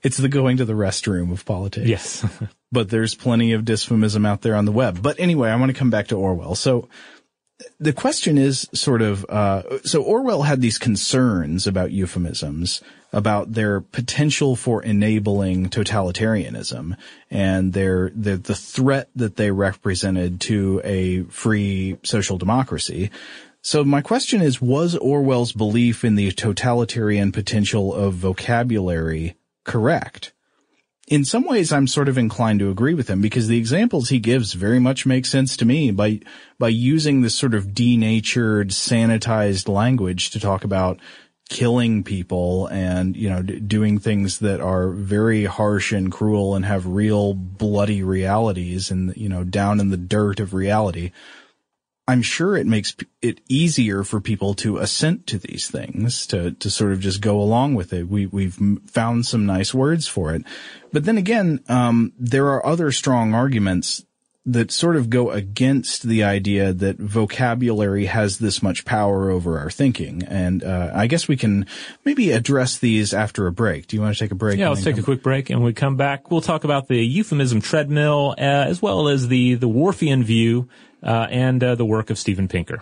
[SPEAKER 5] It's the going to the restroom of politics.
[SPEAKER 4] Yes. [LAUGHS]
[SPEAKER 5] but there's plenty of dysphemism out there on the web. But anyway, I want to come back to Orwell. So the question is sort of, uh, so Orwell had these concerns about euphemisms, about their potential for enabling totalitarianism and their, the, the threat that they represented to a free social democracy. So my question is, was Orwell's belief in the totalitarian potential of vocabulary correct? In some ways I'm sort of inclined to agree with him because the examples he gives very much make sense to me by by using this sort of denatured sanitized language to talk about killing people and you know d- doing things that are very harsh and cruel and have real bloody realities and you know down in the dirt of reality I'm sure it makes it easier for people to assent to these things, to, to sort of just go along with it. We, we've found some nice words for it. But then again, um, there are other strong arguments that sort of go against the idea that vocabulary has this much power over our thinking. And, uh, I guess we can maybe address these after a break. Do you want to take a break?
[SPEAKER 4] Yeah, let's take a quick break, and when we come back, we'll talk about the euphemism treadmill, uh, as well as the the Whorfian view, uh, and uh, the work of Steven Pinker.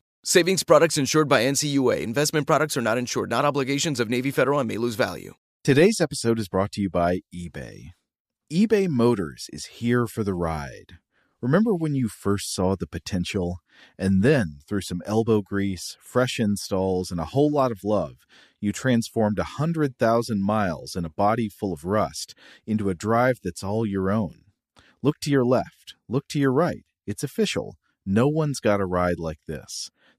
[SPEAKER 7] Savings products insured by NCUA. Investment products are not insured, not obligations of Navy Federal and may lose value.
[SPEAKER 8] Today's episode is brought to you by eBay. eBay Motors is here for the ride. Remember when you first saw the potential? And then, through some elbow grease, fresh installs, and a whole lot of love, you transformed a 100,000 miles and a body full of rust into a drive that's all your own. Look to your left, look to your right. It's official. No one's got a ride like this.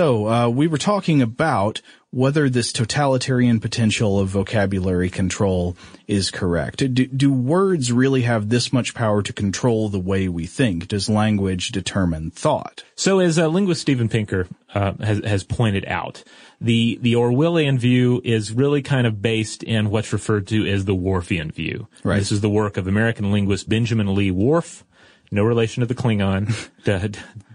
[SPEAKER 5] So, uh, we were talking about whether this totalitarian potential of vocabulary control is correct. Do, do, words really have this much power to control the way we think? Does language determine thought?
[SPEAKER 4] So, as uh, linguist Steven Pinker uh, has, has pointed out, the the Orwellian view is really kind of based in what's referred to as the Whorfian view.
[SPEAKER 5] Right.
[SPEAKER 4] This is the work of American linguist Benjamin Lee Whorf no relation to the Klingon, [LAUGHS]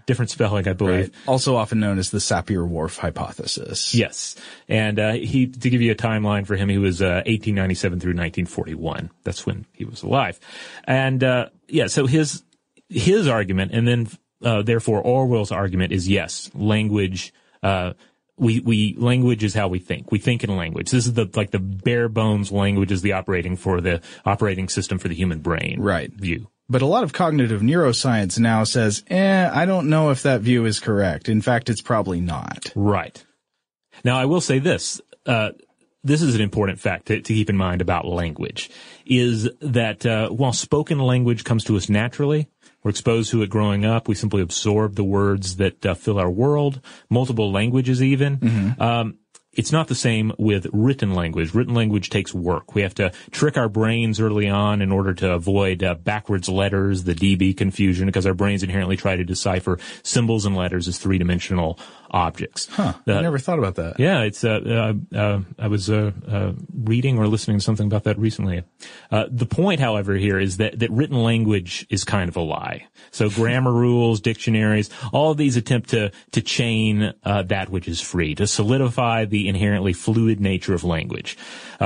[SPEAKER 4] different spelling, I believe. Right.
[SPEAKER 5] Also often known as the Sapir-Whorf hypothesis.
[SPEAKER 4] Yes. And, uh, he, to give you a timeline for him, he was, uh, 1897 through 1941. That's when he was alive. And, uh, yeah, so his, his argument, and then, uh, therefore Orwell's argument is yes, language, uh, we, we, language is how we think. We think in language. This is the, like the bare bones language is the operating for the operating system for the human brain.
[SPEAKER 5] Right.
[SPEAKER 4] View.
[SPEAKER 5] But a lot of cognitive neuroscience now says, eh, I don't know if that view is correct. In fact, it's probably not.
[SPEAKER 4] Right. Now, I will say this. Uh, this is an important fact to, to, keep in mind about language, is that uh, while spoken language comes to us naturally, we're exposed to it growing up. We simply absorb the words that uh, fill our world, multiple languages even. Mm-hmm. Um, it's not the same with written language. Written language takes work. We have to trick our brains early on in order to avoid uh, backwards letters, the DB confusion, because our brains inherently try to decipher symbols and letters as three-dimensional objects.
[SPEAKER 5] Huh. Uh, I never thought about that.
[SPEAKER 4] Yeah, it's, uh, uh, uh I was, uh, uh, reading or listening to something about that recently. the point, however, here is that, that written language is kind of a lie. So [LAUGHS] grammar rules, dictionaries, all of these attempt to, to chain, that which is free, to solidify the inherently fluid nature of language.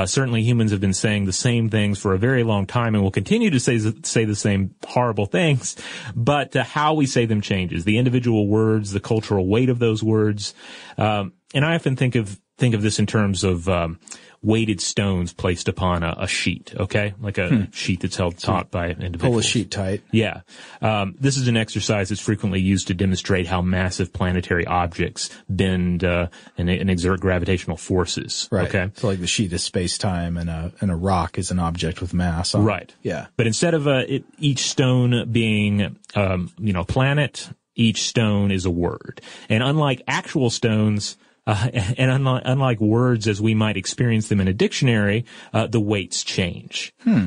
[SPEAKER 4] Certainly humans have been saying the same things for a very long time and will continue to say, say the same horrible things, but how we say them changes. The individual words, the cultural weight of those words. Um, and I often think of think of this in terms of um, weighted stones placed upon a, a sheet. Okay, like a hmm. sheet that's held taut by individuals.
[SPEAKER 5] Pull a sheet tight.
[SPEAKER 4] Yeah, um, this is an exercise that's frequently used to demonstrate how massive planetary objects bend uh, and, and, exert gravitational forces.
[SPEAKER 5] Right.
[SPEAKER 4] Okay,
[SPEAKER 5] so like the sheet is space time, and a and a rock is an object with mass. On
[SPEAKER 4] right.
[SPEAKER 5] Yeah.
[SPEAKER 4] But instead of uh, it, each stone being um, you know planet each stone is a word. And unlike actual stones, uh, [LAUGHS] and unlike, unlike, words as we might experience them in a dictionary, uh, the weights change.
[SPEAKER 5] Hmm.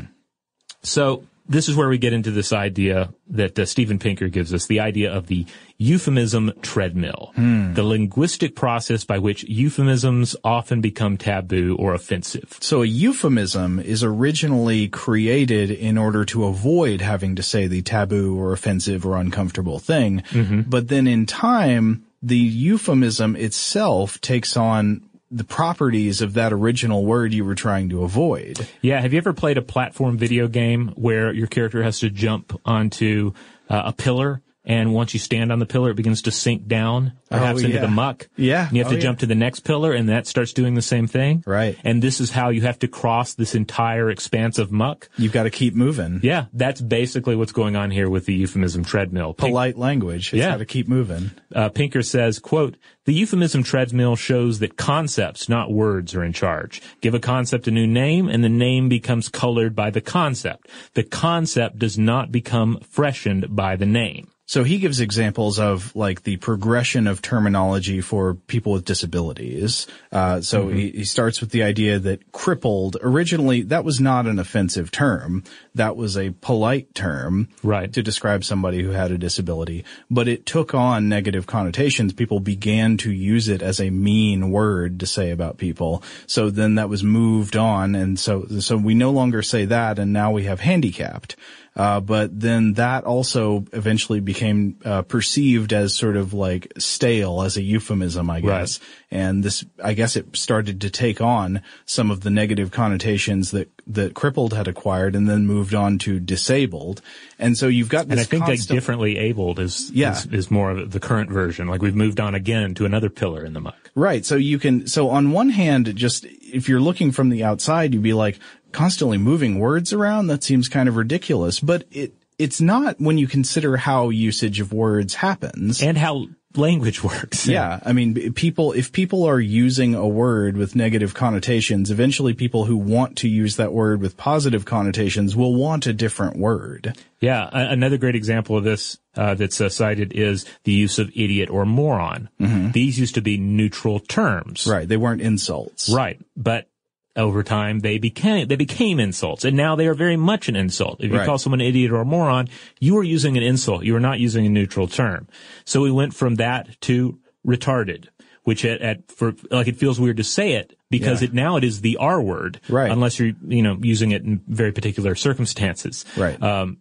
[SPEAKER 4] So this is where we get into this idea that uh, Steven Pinker gives us, the idea of the euphemism treadmill,
[SPEAKER 5] hmm.
[SPEAKER 4] the linguistic process by which euphemisms often become taboo or offensive.
[SPEAKER 5] So a euphemism is originally created in order to avoid having to say the taboo or offensive or uncomfortable thing,
[SPEAKER 4] mm-hmm.
[SPEAKER 5] but then in time, the euphemism itself takes on the properties of that original word you were trying to avoid.
[SPEAKER 4] Yeah. Have you ever played a platform video game where your character has to jump onto uh, a pillar And once you stand on the pillar, it begins to sink down, perhaps
[SPEAKER 5] Oh,
[SPEAKER 4] into
[SPEAKER 5] yeah.
[SPEAKER 4] the muck.
[SPEAKER 5] Yeah.
[SPEAKER 4] And you have
[SPEAKER 5] Oh,
[SPEAKER 4] to
[SPEAKER 5] yeah.
[SPEAKER 4] jump to the next pillar, and that starts doing the same thing.
[SPEAKER 5] Right.
[SPEAKER 4] And this is how you have to cross this entire expanse of muck.
[SPEAKER 5] You've got to keep moving.
[SPEAKER 4] Yeah, that's basically what's going on here with the euphemism treadmill. Pink-
[SPEAKER 5] Polite language. It's
[SPEAKER 4] Yeah.
[SPEAKER 5] got to keep moving.
[SPEAKER 4] uh, Pinker says, quote, the euphemism treadmill shows that concepts, not words, are in charge. Give a concept a new name and the name becomes colored by the concept. The concept does not become freshened by the name.
[SPEAKER 5] So he gives examples of like the progression of terminology for people with disabilities. Uh, so
[SPEAKER 4] Mm-hmm.
[SPEAKER 5] he, he starts with the idea that crippled originally that was not an offensive term. That was a polite term
[SPEAKER 4] Right.
[SPEAKER 5] to describe somebody who had a disability, but it took on negative connotations. People began to use it as a mean word to say about people. So then that was moved on. And so, so we no longer say that. And now we have handicapped. Uh, but then that also eventually became uh, perceived as sort of like stale as a euphemism, I guess. And this, I guess it started to take on some of the negative connotations that, that crippled had acquired and then moved on to disabled. And so you've got this
[SPEAKER 4] And I think like differently abled is,
[SPEAKER 5] Yeah.
[SPEAKER 4] is, is more of the current version. Like we've moved on again to another pillar in the muck.
[SPEAKER 5] Right. So you can, so on one hand, just if you're looking from the outside, you'd be like constantly moving words around. That seems kind of ridiculous, but it, it's not when you consider how usage of words happens.
[SPEAKER 4] And how language works.
[SPEAKER 5] Yeah. I mean, people, if people are using a word with negative connotations, eventually people who want to use that word with positive connotations will want a different word.
[SPEAKER 4] Yeah, another great example of this uh, that's uh, cited is the use of idiot or moron. These used to be neutral terms.
[SPEAKER 5] Mm-hmm. Right. They weren't insults.
[SPEAKER 4] Right. But over time they became they became insults and now they are very much an insult. If you
[SPEAKER 5] Right.
[SPEAKER 4] call someone an idiot or a moron, you are using an insult. You are not using a neutral term. So we went from that to retarded, which at, at for like it feels weird to say it because
[SPEAKER 5] Yeah.
[SPEAKER 4] it now it is the R word.
[SPEAKER 5] Right.
[SPEAKER 4] Unless you're you know using it in very particular circumstances.
[SPEAKER 5] Right.
[SPEAKER 4] Um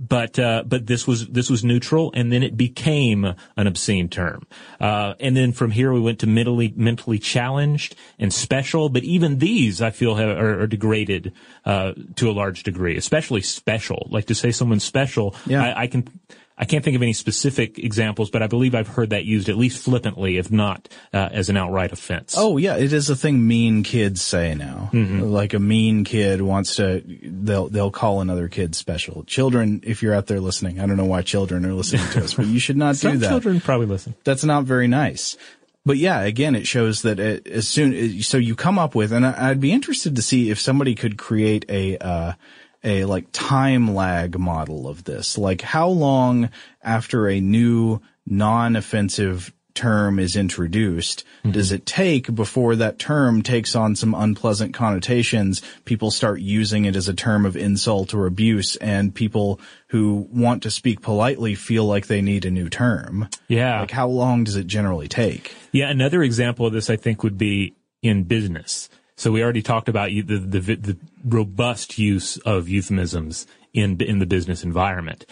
[SPEAKER 4] but uh, but this was this was neutral, and then it became an obscene term. Uh, and then from here we went to mentally mentally challenged and special. But even these, I feel, have, are, are degraded uh, to a large degree, especially special. Like to say someone's special,
[SPEAKER 5] Yeah.
[SPEAKER 4] I, I can. I can't think of any specific examples, but I believe I've heard that used at least flippantly, if not uh, as an outright offense.
[SPEAKER 5] Oh yeah, it is a thing mean kids say now.
[SPEAKER 4] Mm-hmm.
[SPEAKER 5] Like a mean kid wants to, they'll they'll call another kid special. Children, if you're out there listening, I don't know why children are listening to us, but you should not [LAUGHS] do that.
[SPEAKER 4] children probably listen.
[SPEAKER 5] That's not very nice. But yeah, again, it shows that it, as soon so you come up with, and I- I'd be interested to see if somebody could create a uh, a like time lag model of this. Like how long after a new non-offensive term is introduced mm-hmm. does it take before that term takes on some unpleasant connotations people start using it as a term of insult or abuse and people who want to speak politely feel like they need a new term
[SPEAKER 4] Yeah.
[SPEAKER 5] like how long does it generally take
[SPEAKER 4] Yeah, another example of this I think would be in business. So we already talked about the, the the robust use of euphemisms in in the business environment.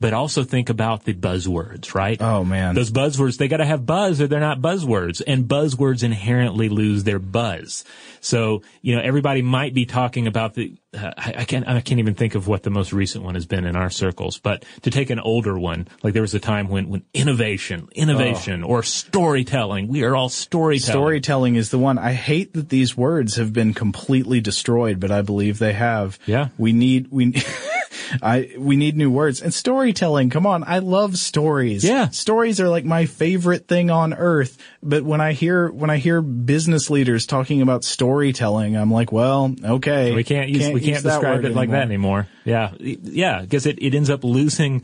[SPEAKER 4] But also think about the buzzwords, right?
[SPEAKER 5] Uh-huh. Oh, man.
[SPEAKER 4] those buzzwords they got to have buzz or they're not buzzwords, and buzzwords inherently lose their buzz. So you know everybody might be talking about the. Uh, I, I can't I can't even think of what the most recent one has been in our circles. But to take an older one, like there was a time when when innovation, innovation, or storytelling, we are all storytelling.
[SPEAKER 5] storytelling is the one i hate that these words have been completely destroyed but i believe they have
[SPEAKER 4] Yeah.
[SPEAKER 5] we need we [LAUGHS] I we need new words and storytelling. Come on, I love stories.
[SPEAKER 4] Yeah.
[SPEAKER 5] stories are like my favorite thing on earth. But when I hear when I hear business leaders talking about storytelling, I'm like, well, okay,
[SPEAKER 4] We can't use we can't
[SPEAKER 5] that
[SPEAKER 4] describe it like that anymore. Yeah, yeah, because it, it ends up losing.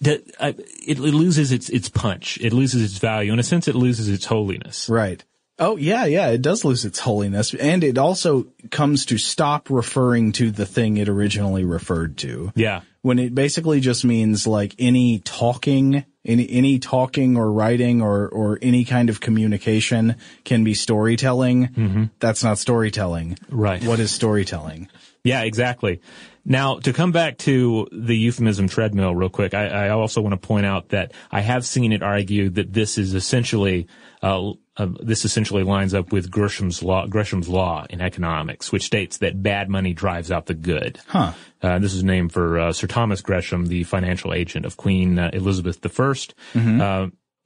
[SPEAKER 4] The, uh, it, it loses its its punch. It loses its value. In a sense, it loses its holiness.
[SPEAKER 5] Right. Oh yeah, yeah, it does lose its holiness and it also comes to stop referring to the thing it originally referred to.
[SPEAKER 4] Yeah.
[SPEAKER 5] When it basically just means like any talking, any, any talking or writing or, or any kind of communication can be storytelling. Mm-hmm. That's not storytelling.
[SPEAKER 4] Right.
[SPEAKER 5] What is storytelling?
[SPEAKER 4] Yeah, exactly. Now, to come back to the euphemism treadmill real quick, I, I also want to point out that I have seen it argued that this is essentially, uh, uh, this essentially lines up with Gresham's law, Gresham's law in economics, which states that bad money drives out the good.
[SPEAKER 5] Huh.
[SPEAKER 4] Uh, this is named for uh, Sir Thomas Gresham, the financial agent of Queen uh, Elizabeth I.
[SPEAKER 5] Mm-hmm.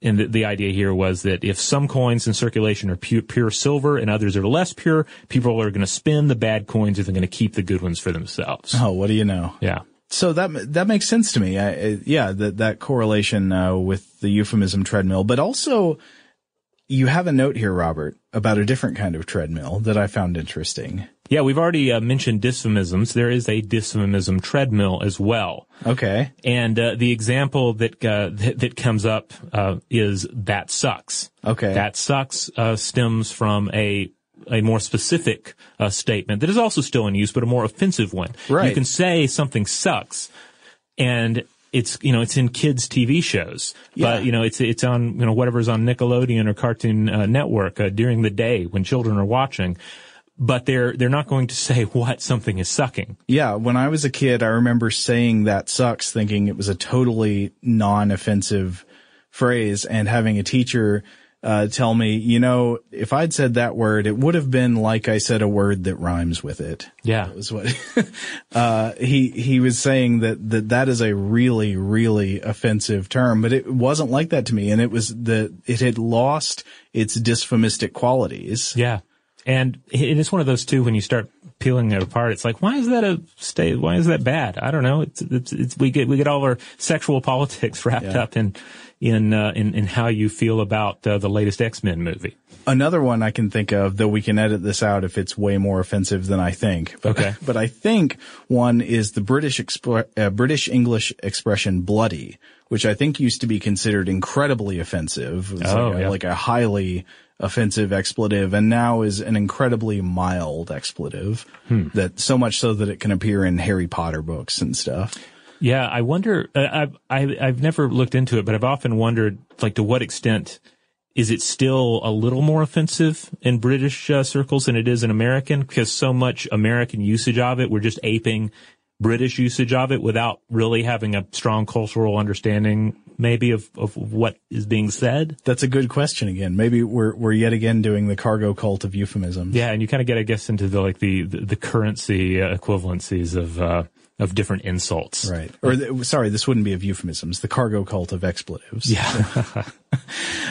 [SPEAKER 4] And the, the idea here was that if some coins in circulation are pure, pure silver and others are less pure, people are going to spend the bad coins and they're going to keep the good ones for themselves.
[SPEAKER 5] Oh, what do you know?
[SPEAKER 4] Yeah.
[SPEAKER 5] So that that makes sense to me. I, I- yeah, that that correlation uh, with the euphemism treadmill, but also you have a note here, Robert, about a different kind of treadmill that I found interesting.
[SPEAKER 4] Yeah, we've already uh, mentioned dysphemisms. There is a dysphemism treadmill as well.
[SPEAKER 5] Okay.
[SPEAKER 4] And uh, the example that, uh, that that comes up uh, is that sucks.
[SPEAKER 5] Okay.
[SPEAKER 4] That sucks uh, stems from a a more specific uh, statement that is also still in use, but a more offensive one.
[SPEAKER 5] Right.
[SPEAKER 4] You can say something sucks, and it's you know it's in kids TV shows,
[SPEAKER 5] Yeah.
[SPEAKER 4] but you know it's it's on you know whatever's on Nickelodeon or Cartoon uh, Network uh, during the day when children are watching. But they're they're not going to say what something is sucking.
[SPEAKER 5] Yeah, when I was a kid, I remember saying that sucks, thinking it was a totally non-offensive phrase, and having a teacher uh, tell me, you know, if I'd said that word, it would have been like I said a word that rhymes with it.
[SPEAKER 4] Yeah.
[SPEAKER 5] That was what [LAUGHS] uh, he he was saying that that that is a really really offensive term, but it wasn't like that to me, and it was that it had lost its dysphemistic qualities.
[SPEAKER 4] Yeah. And it is one of those too when you start peeling it apart. It's like, why is that a state? Why is that bad? I don't know. It's, it's, it's we get, we get all our sexual [LAUGHS] politics wrapped
[SPEAKER 5] Yeah.
[SPEAKER 4] up in, in, uh, in, in how you feel about uh, the latest X-Men movie.
[SPEAKER 5] Another one I can think of, though we can edit this out if it's way more offensive than I think. But,
[SPEAKER 4] Okay. [LAUGHS]
[SPEAKER 5] But I think one is the British expre- uh, British English expression "bloody," which I think used to be considered incredibly offensive. It was
[SPEAKER 4] Oh,
[SPEAKER 5] like, a,
[SPEAKER 4] yeah.
[SPEAKER 5] like a highly offensive expletive, and now is an incredibly mild expletive.
[SPEAKER 4] Hmm.
[SPEAKER 5] That so much so that it can appear in Harry Potter books and stuff.
[SPEAKER 4] Yeah. I wonder, uh, I've, I, I've never looked into it, but I've often wondered, like, to what extent is it still a little more offensive in British uh, circles than it is in American? Because so much American usage of it, we're just aping British usage of it without really having a strong cultural understanding, maybe of, of what is being said.
[SPEAKER 5] That's a good question. Again, maybe we're we're yet again doing the cargo cult of euphemisms.
[SPEAKER 4] Yeah, and you kind of get, I guess, into the like the the, the currency equivalencies of uh, of different insults.
[SPEAKER 5] Right. Or th- sorry, this wouldn't be of euphemisms. The cargo cult of expletives.
[SPEAKER 4] Yeah. [LAUGHS]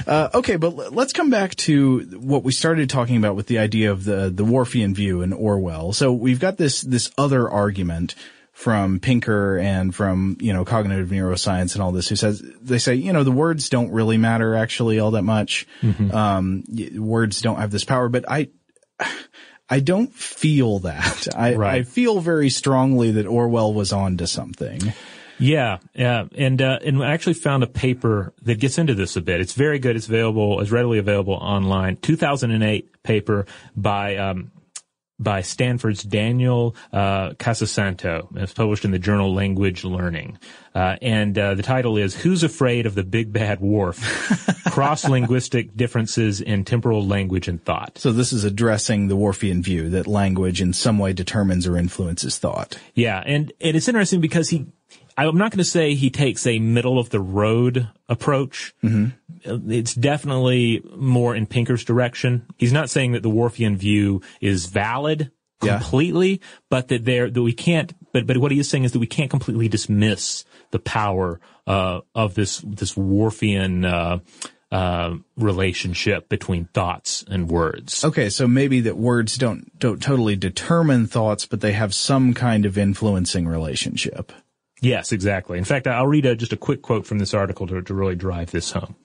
[SPEAKER 5] Uh, okay, but l- let's come back to what we started talking about with the idea of the the Whorfian view in Orwell. So we've got this this other argument from Pinker and from you know cognitive neuroscience and all this who says they say you know the words don't really matter actually all that much. Um, words don't have this power, but I. I don't feel that. I,
[SPEAKER 4] Right.
[SPEAKER 5] I feel very strongly that Orwell was onto something.
[SPEAKER 4] Yeah, yeah, and uh, and I actually found a paper that gets into this a bit. It's very good. It's available, it's readily available online. 2008 paper by um, by Stanford's Daniel uh, Casasanto. It's published in the journal Language Learning, uh, and uh, the title is "Who's Afraid of the Big Bad Whorf: [LAUGHS] Cross Linguistic Differences in Temporal Language and Thought."
[SPEAKER 5] So this is addressing the Whorfian view that language in some way determines or influences thought.
[SPEAKER 4] Yeah, and, and it's interesting because he, I'm not going to say he takes a middle of the road approach. Mm-hmm. It's definitely more in Pinker's direction. He's not saying that the Whorfian view is valid
[SPEAKER 5] Yeah.
[SPEAKER 4] completely, but that there, that we can't, but, but what he is saying is that we can't completely dismiss the power, uh, of this, this Whorfian, uh, uh, relationship between thoughts and words.
[SPEAKER 5] Okay, so maybe that words don't don't totally determine thoughts, but they have some kind of influencing relationship.
[SPEAKER 4] Yes, exactly. In fact, I'll read a, just a quick quote from this article to, to really drive this home.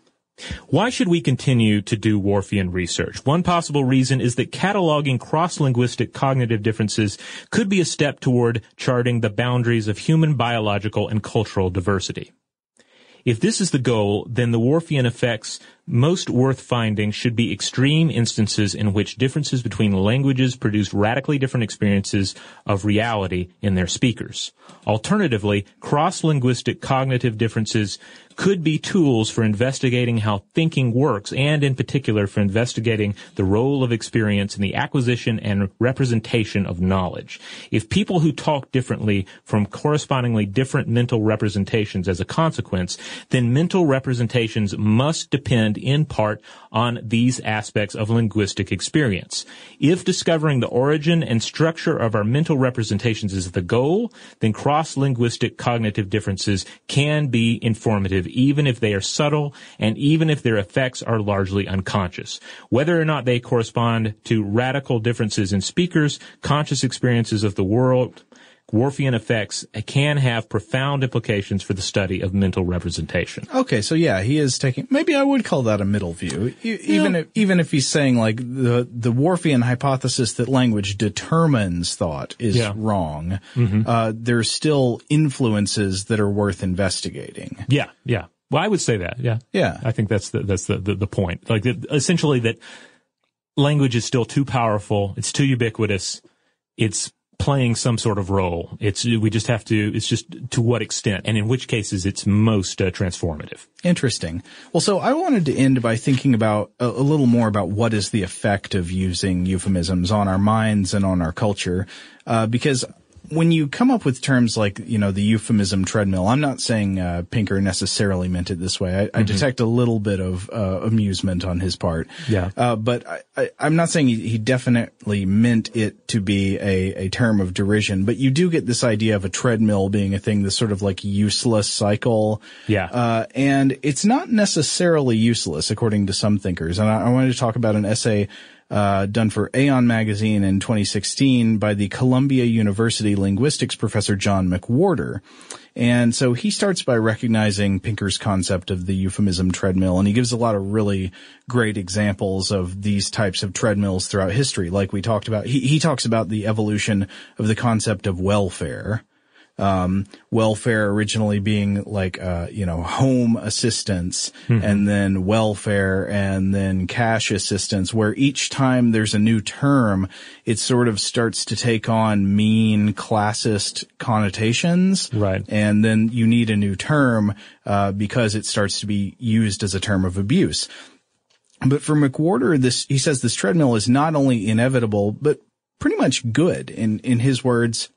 [SPEAKER 4] Why should we continue to do Whorfian research? One possible reason is that cataloging cross-linguistic cognitive differences could be a step toward charting the boundaries of human biological and cultural diversity. If this is the goal, then the Whorfian effects most worth finding should be extreme instances in which differences between languages produce radically different experiences of reality in their speakers. Alternatively, cross-linguistic cognitive differences could be tools for investigating how thinking works and in particular for investigating the role of experience in the acquisition and representation of knowledge. If people who talk differently from correspondingly different mental representations as a consequence, then mental representations must depend in part on these aspects of linguistic experience. If discovering the origin and structure of our mental representations is the goal, then cross-linguistic cognitive differences can be informative even if they are subtle and even if their effects are largely unconscious. Whether or not they correspond to radical differences in speakers, conscious experiences of the world, Whorfian effects can have profound implications for the study of mental representation.
[SPEAKER 5] Okay, so yeah, he is taking. Maybe I would call that a middle view, e- even if even if he's saying like the the Whorfian hypothesis that language determines thought is
[SPEAKER 4] Yeah.
[SPEAKER 5] wrong.
[SPEAKER 4] Mhm.
[SPEAKER 5] Uh, there's still influences that are worth investigating.
[SPEAKER 4] Yeah, yeah. Well, I would say that. Yeah,
[SPEAKER 5] Yeah.
[SPEAKER 4] I think that's the that's the the, the point. Like essentially that language is still too powerful. It's too ubiquitous. It's playing some sort of role. It's we just have to. It's just to what extent, and in which cases it's most uh, transformative.
[SPEAKER 5] Interesting. Well, so I wanted to end by thinking about a, a little more about what is the effect of using euphemisms on our minds and on our culture, uh, because when you come up with terms like you know the euphemism treadmill, I'm not saying uh, Pinker necessarily meant it this way. I, I
[SPEAKER 4] Mhm.
[SPEAKER 5] detect a little bit of uh, amusement on his part.
[SPEAKER 4] Yeah.
[SPEAKER 5] Uh, but I, I, I'm not saying he, he definitely meant it to be a, a term of derision, but you do get this idea of a treadmill being a thing, this sort of like useless cycle.
[SPEAKER 4] Yeah.
[SPEAKER 5] Uh, and it's not necessarily useless, according to some thinkers. And I, I wanted to talk about an essay uh, done for Aeon magazine in 2016 by the Columbia University linguistics professor John McWhorter. And so he starts by recognizing Pinker's concept of the euphemism treadmill, and he gives a lot of really great examples of these types of treadmills throughout history. Like we talked about, he, he talks about the evolution of the concept of welfare um, welfare originally being like, uh, you know, home assistance and then welfare and then cash assistance where each time there's a new term, it sort of starts to take on mean classist connotations.
[SPEAKER 4] Right.
[SPEAKER 5] And then you need a new term, uh, because it starts to be used as a term of abuse. But for McWhorter, this, he says this treadmill is not only inevitable, but pretty much good in, in his words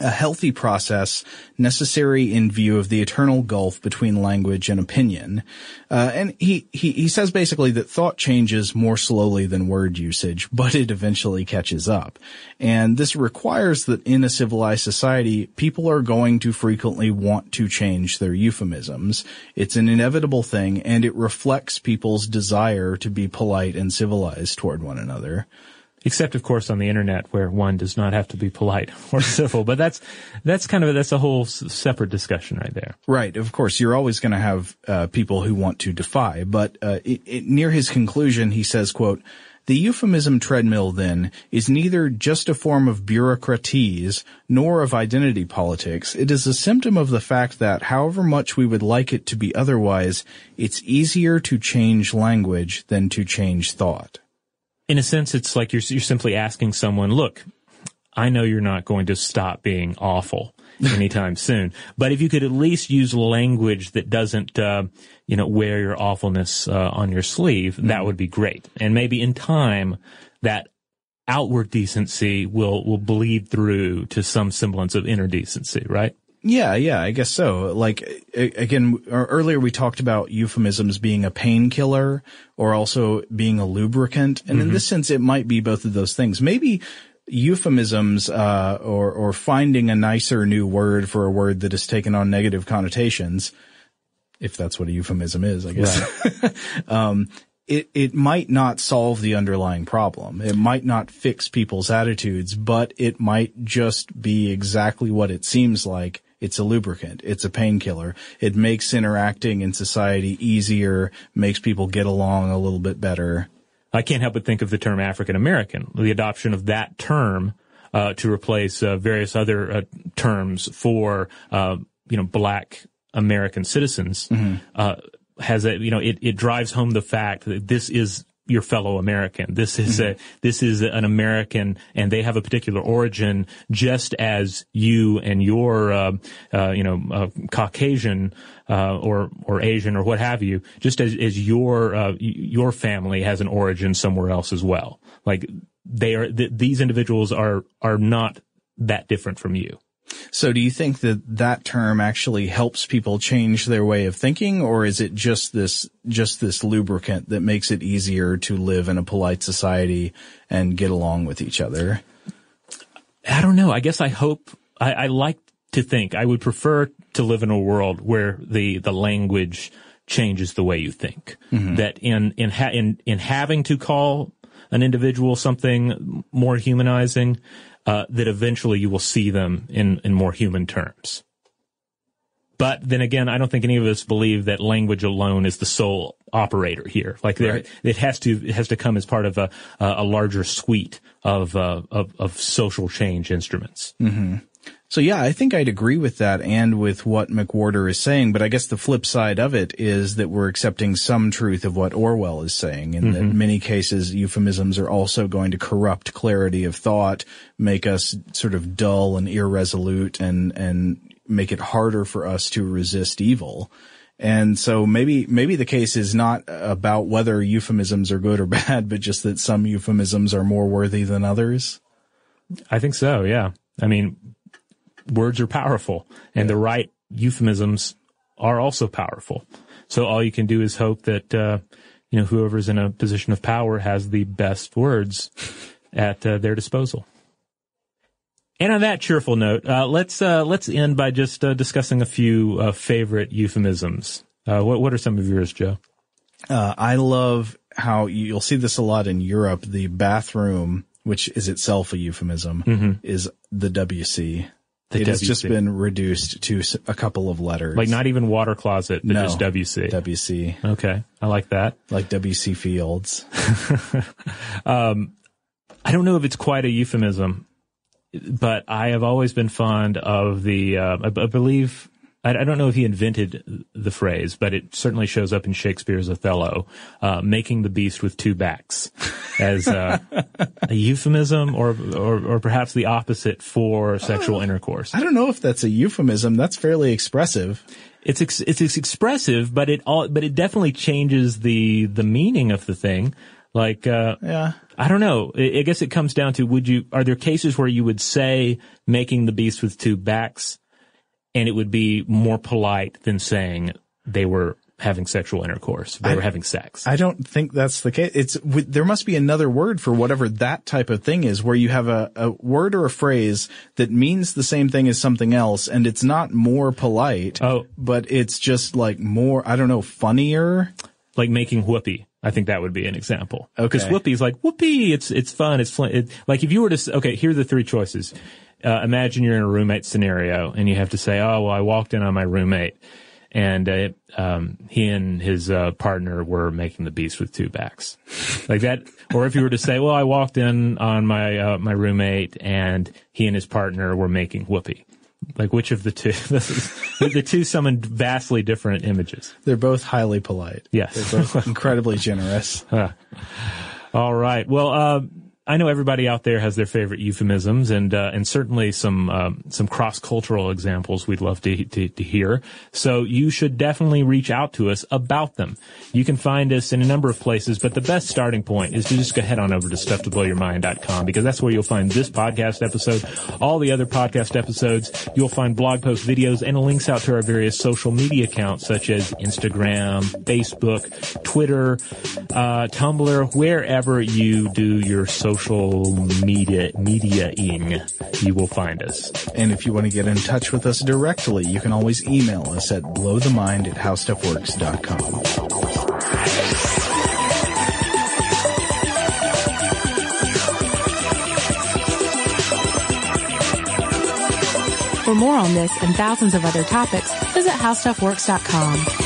[SPEAKER 5] a healthy process necessary in view of the eternal gulf between language and opinion. Uh, and he, he, he says basically that thought changes more slowly than word usage, but it eventually catches up. And this requires that in a civilized society, people are going to frequently want to change their euphemisms. It's an inevitable thing and it reflects people's desire to be polite and civilized toward one another.
[SPEAKER 4] Except, of course, on the internet where one does not have to be polite [LAUGHS] or civil. But that's that's kind of that's a whole separate discussion right there.
[SPEAKER 5] Right. Of course, you're always going to have uh, people who want to defy, but uh, it, it, near his conclusion, he says, "quote." The euphemism treadmill, then, is neither just a form of bureaucratese nor of identity politics. It is a symptom of the fact that, however much we would like it to be otherwise, it's easier to change language than to change thought.
[SPEAKER 4] In a sense, it's like you're you're simply asking someone, look, I know you're not going to stop being awful [LAUGHS] anytime soon, but if you could at least use language that doesn't, uh, you know, wear your awfulness uh, on your sleeve, that would be great. And maybe in time, that outward decency will will bleed through to some semblance of inner decency, right?
[SPEAKER 5] Yeah, yeah, I guess so. Like again, e- earlier we talked about euphemisms being a painkiller or also being a lubricant, and in
[SPEAKER 4] Mhm.
[SPEAKER 5] this sense, it might be both of those things. Maybe euphemisms uh, or or finding a nicer new word for a word that has taken on negative connotations, if that's what a euphemism is, I guess. [LAUGHS] um, it, it might not solve the underlying problem. It might not fix people's attitudes, but it might just be exactly what it seems like. It's a lubricant. It's a painkiller. It makes interacting in society easier, makes people get along a little bit better.
[SPEAKER 4] I can't help but think of the term African American, the adoption of that term uh, to replace uh, various other uh, terms for uh, you know black American citizens. Uh, has a you know it it drives home the fact that this is your fellow American. This is a this is an American, and they have a particular origin, just as you and your uh, uh, you know uh, Caucasian uh, or or Asian or what have you, just as as your uh, your family has an origin somewhere else as well. Like they are th- these individuals are are not that different from you.
[SPEAKER 5] So do you think that that term actually helps people change their way of thinking or is it just this, just this lubricant that makes it easier to live in a polite society and get along with each other?
[SPEAKER 4] I don't know. I guess I hope I, I like to think I would prefer to live in a world where the the language changes the way you think. Mm-hmm. That in in ha- in in having to call an individual something more humanizing, uh, that eventually you will see them in in more human terms. But then again, I don't think any of us believe that language alone is the sole operator here. Like there,
[SPEAKER 5] Right.
[SPEAKER 4] it has to it has to come as part of a a larger suite of uh, of of social change instruments.
[SPEAKER 5] So yeah, I think I'd agree with that and with what McWhorter is saying, but I guess the flip side of it is that we're accepting some truth of what Orwell is saying, in that in many cases euphemisms are also going to corrupt clarity of thought, make us sort of dull and irresolute and, and make it harder for us to resist evil. And so maybe, maybe the case is not about whether euphemisms are good or [LAUGHS] bad, but just that some euphemisms are more worthy than others.
[SPEAKER 4] I think so. Yeah. I mean, words are powerful, and the right euphemisms are also powerful. So all you can do is hope that uh, you know whoever's in a position of power has the best words [LAUGHS] at uh, their disposal. And on that cheerful note, uh, let's uh, let's end by just uh, discussing a few uh, favorite euphemisms. Uh, what what are some of yours, Joe?
[SPEAKER 5] Uh, I love how you- you'll see this a lot in Europe. The bathroom, which is itself a euphemism, is the WC.
[SPEAKER 4] The
[SPEAKER 5] it has just been reduced to a couple of letters.
[SPEAKER 4] Like not even water closet, but
[SPEAKER 5] No.
[SPEAKER 4] just WC.
[SPEAKER 5] WC,
[SPEAKER 4] okay, I like that.
[SPEAKER 5] like WC Fields. [LAUGHS]
[SPEAKER 4] I don't know if it's quite a euphemism, but I have always been fond of the. Uh, I, I believe I, I don't know if he invented the phrase, but it certainly shows up in Shakespeare's Othello, uh, making the beast with two backs, as uh, [LAUGHS] a euphemism, or, or or perhaps the opposite for sexual intercourse.
[SPEAKER 5] I don't know if that's a euphemism. That's fairly expressive.
[SPEAKER 4] It's ex- it's, it's expressive, but it all but it definitely changes the the meaning of the thing. Like uh,
[SPEAKER 5] Yeah.
[SPEAKER 4] I don't know. I I guess it comes down to would you are there cases where you would say making the beast with two backs and it would be more polite than saying they were having sexual intercourse. They were having sex.
[SPEAKER 5] I don't think that's the case. It's there must be another word for whatever that type of thing is, where you have a, a word or a phrase that means the same thing as something else, and it's not more polite.
[SPEAKER 4] Oh.
[SPEAKER 5] but it's just like more. I don't know, funnier.
[SPEAKER 4] like making whoopee. I think that would be an example.
[SPEAKER 5] Okay.
[SPEAKER 4] Because whoopee is like whoopee. It's it's fun. It's fun. It, like if you were to okay, here are the three choices. Uh, imagine you're in a roommate scenario and you have to say, "Oh, well, I walked in on my roommate, and uh, um, he and his uh, partner were making the beast with two backs," like that. Or if you were to say, "Well, I walked in on my uh, my roommate and he and his partner were making whoopee," like which of the two? [LAUGHS] This is, the two summon vastly different images.
[SPEAKER 5] They're both highly polite.
[SPEAKER 4] Yes.
[SPEAKER 5] They're both incredibly generous. [LAUGHS]
[SPEAKER 4] All right. Well, uh, I know everybody out there has their favorite euphemisms, and uh, and certainly some um, some cross cultural examples we'd love to, to to hear. So you should definitely reach out to us about them. You can find us in a number of places, but the best starting point is to just go head on over to stufftoblowyourmind.com because that's where you'll find this podcast episode, all the other podcast episodes. You'll find blog posts, videos, and links out to our various social media accounts such as Instagram, Facebook, Twitter, uh, Tumblr, wherever you do your social media mediaing, you will find us.
[SPEAKER 5] And if you want to get in touch with us directly, you can always email us at blowthemind at howstuffworks.com.
[SPEAKER 3] For more on this and thousands of other topics, visit howstuffworks.com.